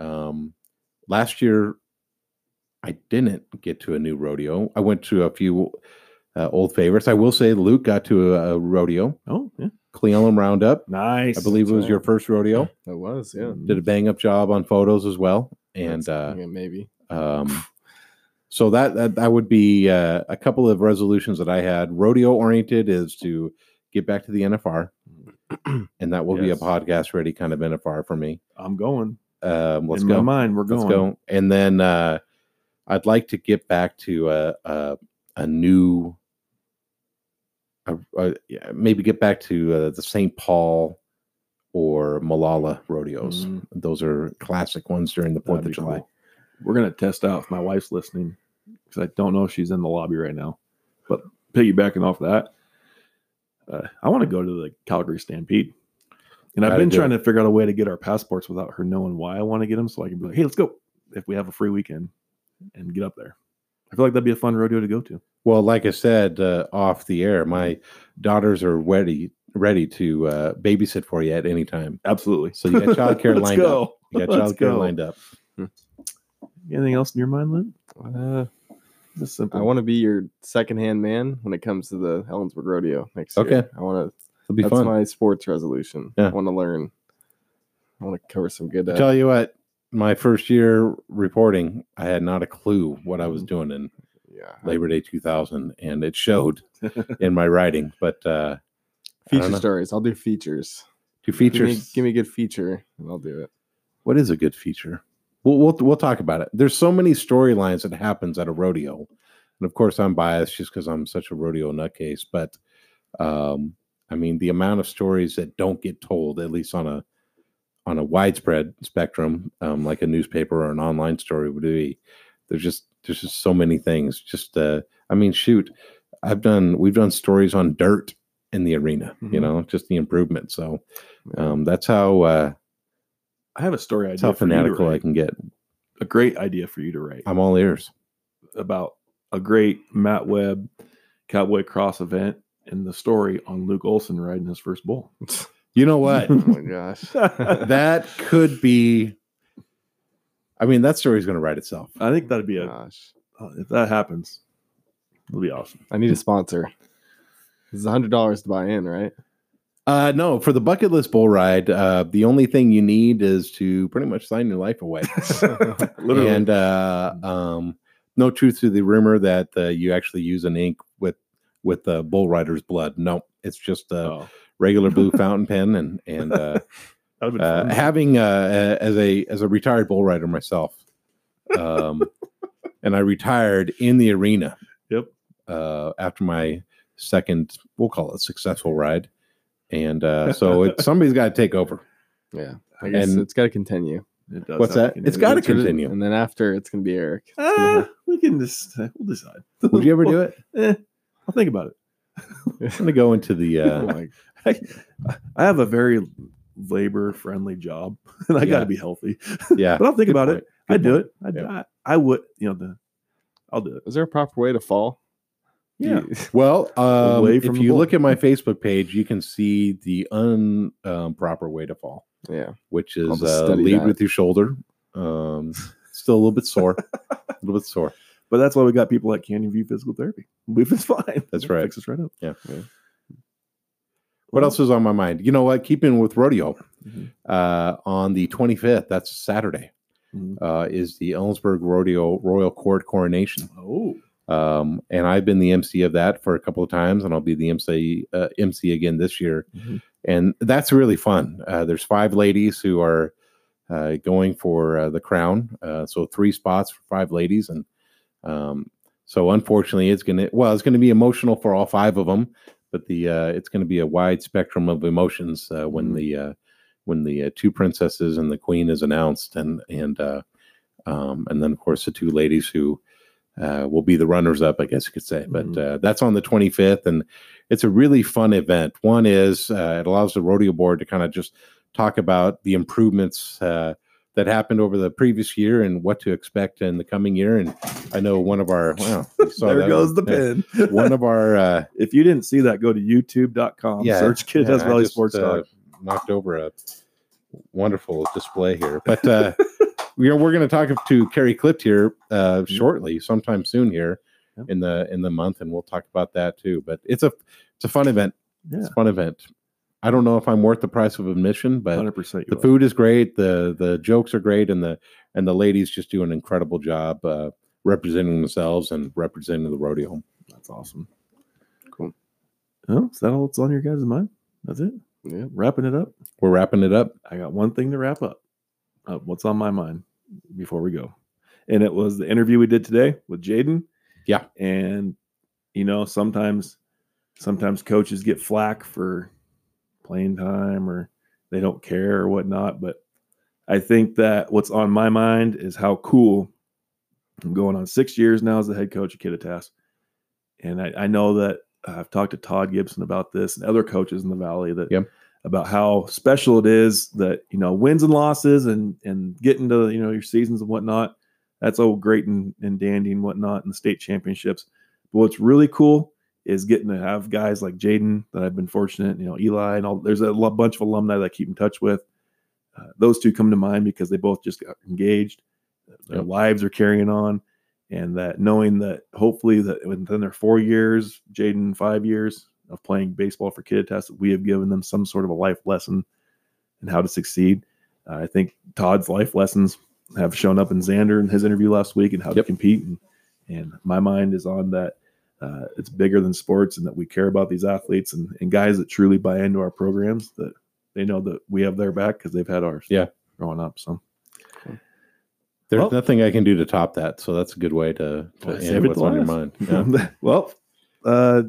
Oh, Um, last year, I didn't get to a new rodeo. I went to a few uh, old favorites. I will say Luke got to a, a rodeo, Oh, yeah. Cle Roundup. Nice. I believe it was your first rodeo. That was, yeah. Did a bang up job on photos as well, and uh, yeah, maybe. um, so that, that that would be uh, a couple of resolutions that I had. Rodeo oriented is to get back to the NFR, and that will Yes. be a podcast ready kind of NFR for me. I'm going. Um, let's In go. my mind, we're going. Let's go. And then uh, I'd like to get back to a a, a new, a, a- maybe get back to uh, the St. Paul or Molalla rodeos. Mhm. Those are classic ones during the Fourth of July. cool. We're gonna test out if my wife's listening because I don't know if she's in the lobby right now. But piggybacking off that, uh, I want to go to the Calgary Stampede, and I've been trying to figure out a way to get our passports without her knowing why I want to get them, so I can be like, "Hey, let's go!" If we have a free weekend and get up there, I feel like that'd be a fun rodeo to go to. Well, like I said uh, off the air, my daughters are ready ready to uh, babysit for you at any time. Absolutely. So you got childcare Let's lined go. up. You got Let's childcare go. lined up. Anything else in your mind, Lynn? Uh, Just simple. I want to be your secondhand man when it comes to the Ellensburg Rodeo next year. Okay. I want to. It'll be That's fun. my sports resolution. Yeah. I want to learn. I want to cover some good. I Uh, tell you what, my first year reporting, I had not a clue what I was Mhm. doing in yeah, Labor Day 2000, and it showed in my writing. But uh, feature stories. I'll do features. do Give me, features? give me a good feature, and I'll do it. what is a good feature? We'll, we'll we'll talk about it. There's so many storylines that happens at a rodeo, and of course I'm biased just because I'm such a rodeo nutcase. But um, I mean, the amount of stories that don't get told, at least on a on a widespread spectrum, um, like a newspaper or an online story would be. There's just there's just so many things. Just uh, I mean, shoot, I've done we've done stories on dirt in the arena. You Mhm. know, just the improvement. So um, that's how uh, I have a story that's idea how you fanatical I can get. A great idea for you to write. I'm all ears. about a great Matt Webb Cowboy Cross event and the story on Luke Olson riding his first bull. You know what? Oh my gosh. that could be. I mean, that story's going to write itself. I think that'd be a Gosh. uh, if that happens, it'll be awesome. I need a sponsor. This is a hundred dollars to buy in, right? Uh, no, for the bucket list bull ride, uh, the only thing you need is to pretty much sign your life away. Literally. And uh, um, no truth to the rumor that uh, you actually use an ink with with the bull rider's blood. No, it's just a Oh, regular blue fountain pen. And and uh, uh, having uh, a- as a as a retired bull rider myself, um, and I retired in the arena. Yep. Uh, after my second, we'll call it successful ride, and uh, so it, somebody's got to take over. Yeah. I guess And- it's got to continue. It does What's that? It's gotta continue. And then after, it's going to be Eric. It's Ah, we can just we'll decide. Would you ever do it? Eh, I'll think about it. I'm gonna go into the. oh Uh, my- I, I have a very labor friendly job, and I got to be healthy. yeah, But I'll think good about point. it. I'd Good do it. I'd, Yeah. I, I would. You know the. I'll do it. Is there a proper way to fall? Yeah. you- Well, um, if you bull. look at my Facebook page, you can see the un um, way to fall, yeah. which is uh, lead that. with your shoulder. Um, still a little bit sore, a little bit sore. But that's why we got people at Canyon View Physical Therapy. We've been fine. That's right. Fix us right up. Yeah. Yeah. What else is on my mind? You know what? Keeping with rodeo, Mhm. uh, on the 25th, that's Saturday, Mhm. uh, is the Ellensburg Rodeo Royal Court coronation. Oh, Um, and I've been the MC of that for a couple of times, and I'll be the MC uh, MC again this year. Mhm. And that's really fun. Uh, there's five ladies who are uh, going for uh, the crown, uh, so three spots for five ladies, and um, so unfortunately, it's gonna well, it's gonna be emotional for all five of them, but the uh, it's gonna be a wide spectrum of emotions uh, when Mhm. the uh, when the uh, two princesses and the queen is announced, and and uh, um, and then of course the two ladies who uh, will be the runners up, I guess you could say. But Mhm. uh, that's on the 25th, and it's a really fun event. One is uh, it allows the rodeo board to kind of just talk about the improvements uh, that happened over the previous year and what to expect in the coming year. And I know one of our wow, there goes the one. pin. One of our uh, if you didn't see that, go to youtube.com. yeah, search Kid yeah, Valley just, Sports uh, Talk. knocked over a wonderful display here, but. Uh, we are we're going to talk to Carrie Clift here uh, Mm-hmm. shortly, sometime soon here in the in the month, and we'll talk about that too. But it's a it's a fun event. Yeah, It's a fun event. I don't know if I'm worth the price of admission, but hundred percent. the food is great, the the jokes are great, and the and the ladies just do an incredible job uh, representing themselves and representing the rodeo. That's awesome. Cool. Oh, is that all that's on your guys' mind? That's it. Yeah. Wrapping it up. We're wrapping it up. I got one thing to wrap up. Uh, what's on my mind before we go? And it was the interview we did today with Jaden. Yeah. And you know, sometimes sometimes coaches get flack for playing time or they don't care or whatnot. But I think that what's on my mind is how cool I'm going on six years now as the head coach at Kittitas. And I, I know that I've talked to Todd Gibson about this and other coaches in the valley that Yep. about how special it is that you know wins and losses and and getting to you know your seasons and whatnot. That's all great and, and dandy and whatnot in the state championships. But what's really cool is getting to have guys like Jaden that I've been fortunate, you know, Eli and all. There's a bunch of alumni that I keep in touch with. Uh, those two come to mind because they both just got engaged. Their Yep. lives are carrying on, and that knowing that hopefully that within their four years, Jaden five years of playing baseball for Kittitas, that we have given them some sort of a life lesson and how to succeed. Uh, I think Todd's life lessons have shown up in Xander in his interview last week and how to compete. And, and my mind is on that. Uh, it's bigger than sports and that we care about these athletes and, and guys that truly buy into our programs that they know that we have their back because they've had ours Yeah. growing up. So There's Well- nothing I can do to top that, so that's a good way to, to Well, save end what's on your mind. Yeah. well, uh,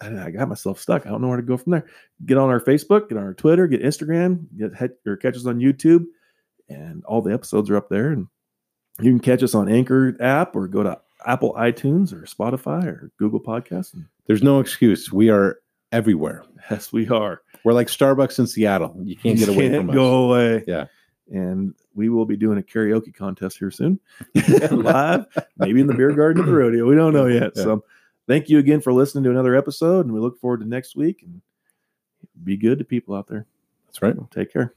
I I got myself stuck. I don't know where to go from there. Get on our Facebook, get on our Twitter, get Instagram, get head, or catch us on YouTube, and all the episodes are up there. And you can catch us on Anchor app or go to Apple iTunes or Spotify or Google Podcasts. There's no excuse. We are everywhere. yes, we are. We're like Starbucks in Seattle. You can't get away Can't from us. Go away. Yeah. And we will be doing a karaoke contest here soon, live, maybe in the beer garden of the rodeo. We don't know yet. Yeah. So, thank you again for listening to another episode, and we look forward to next week. And be good to people out there. That's right. Take care.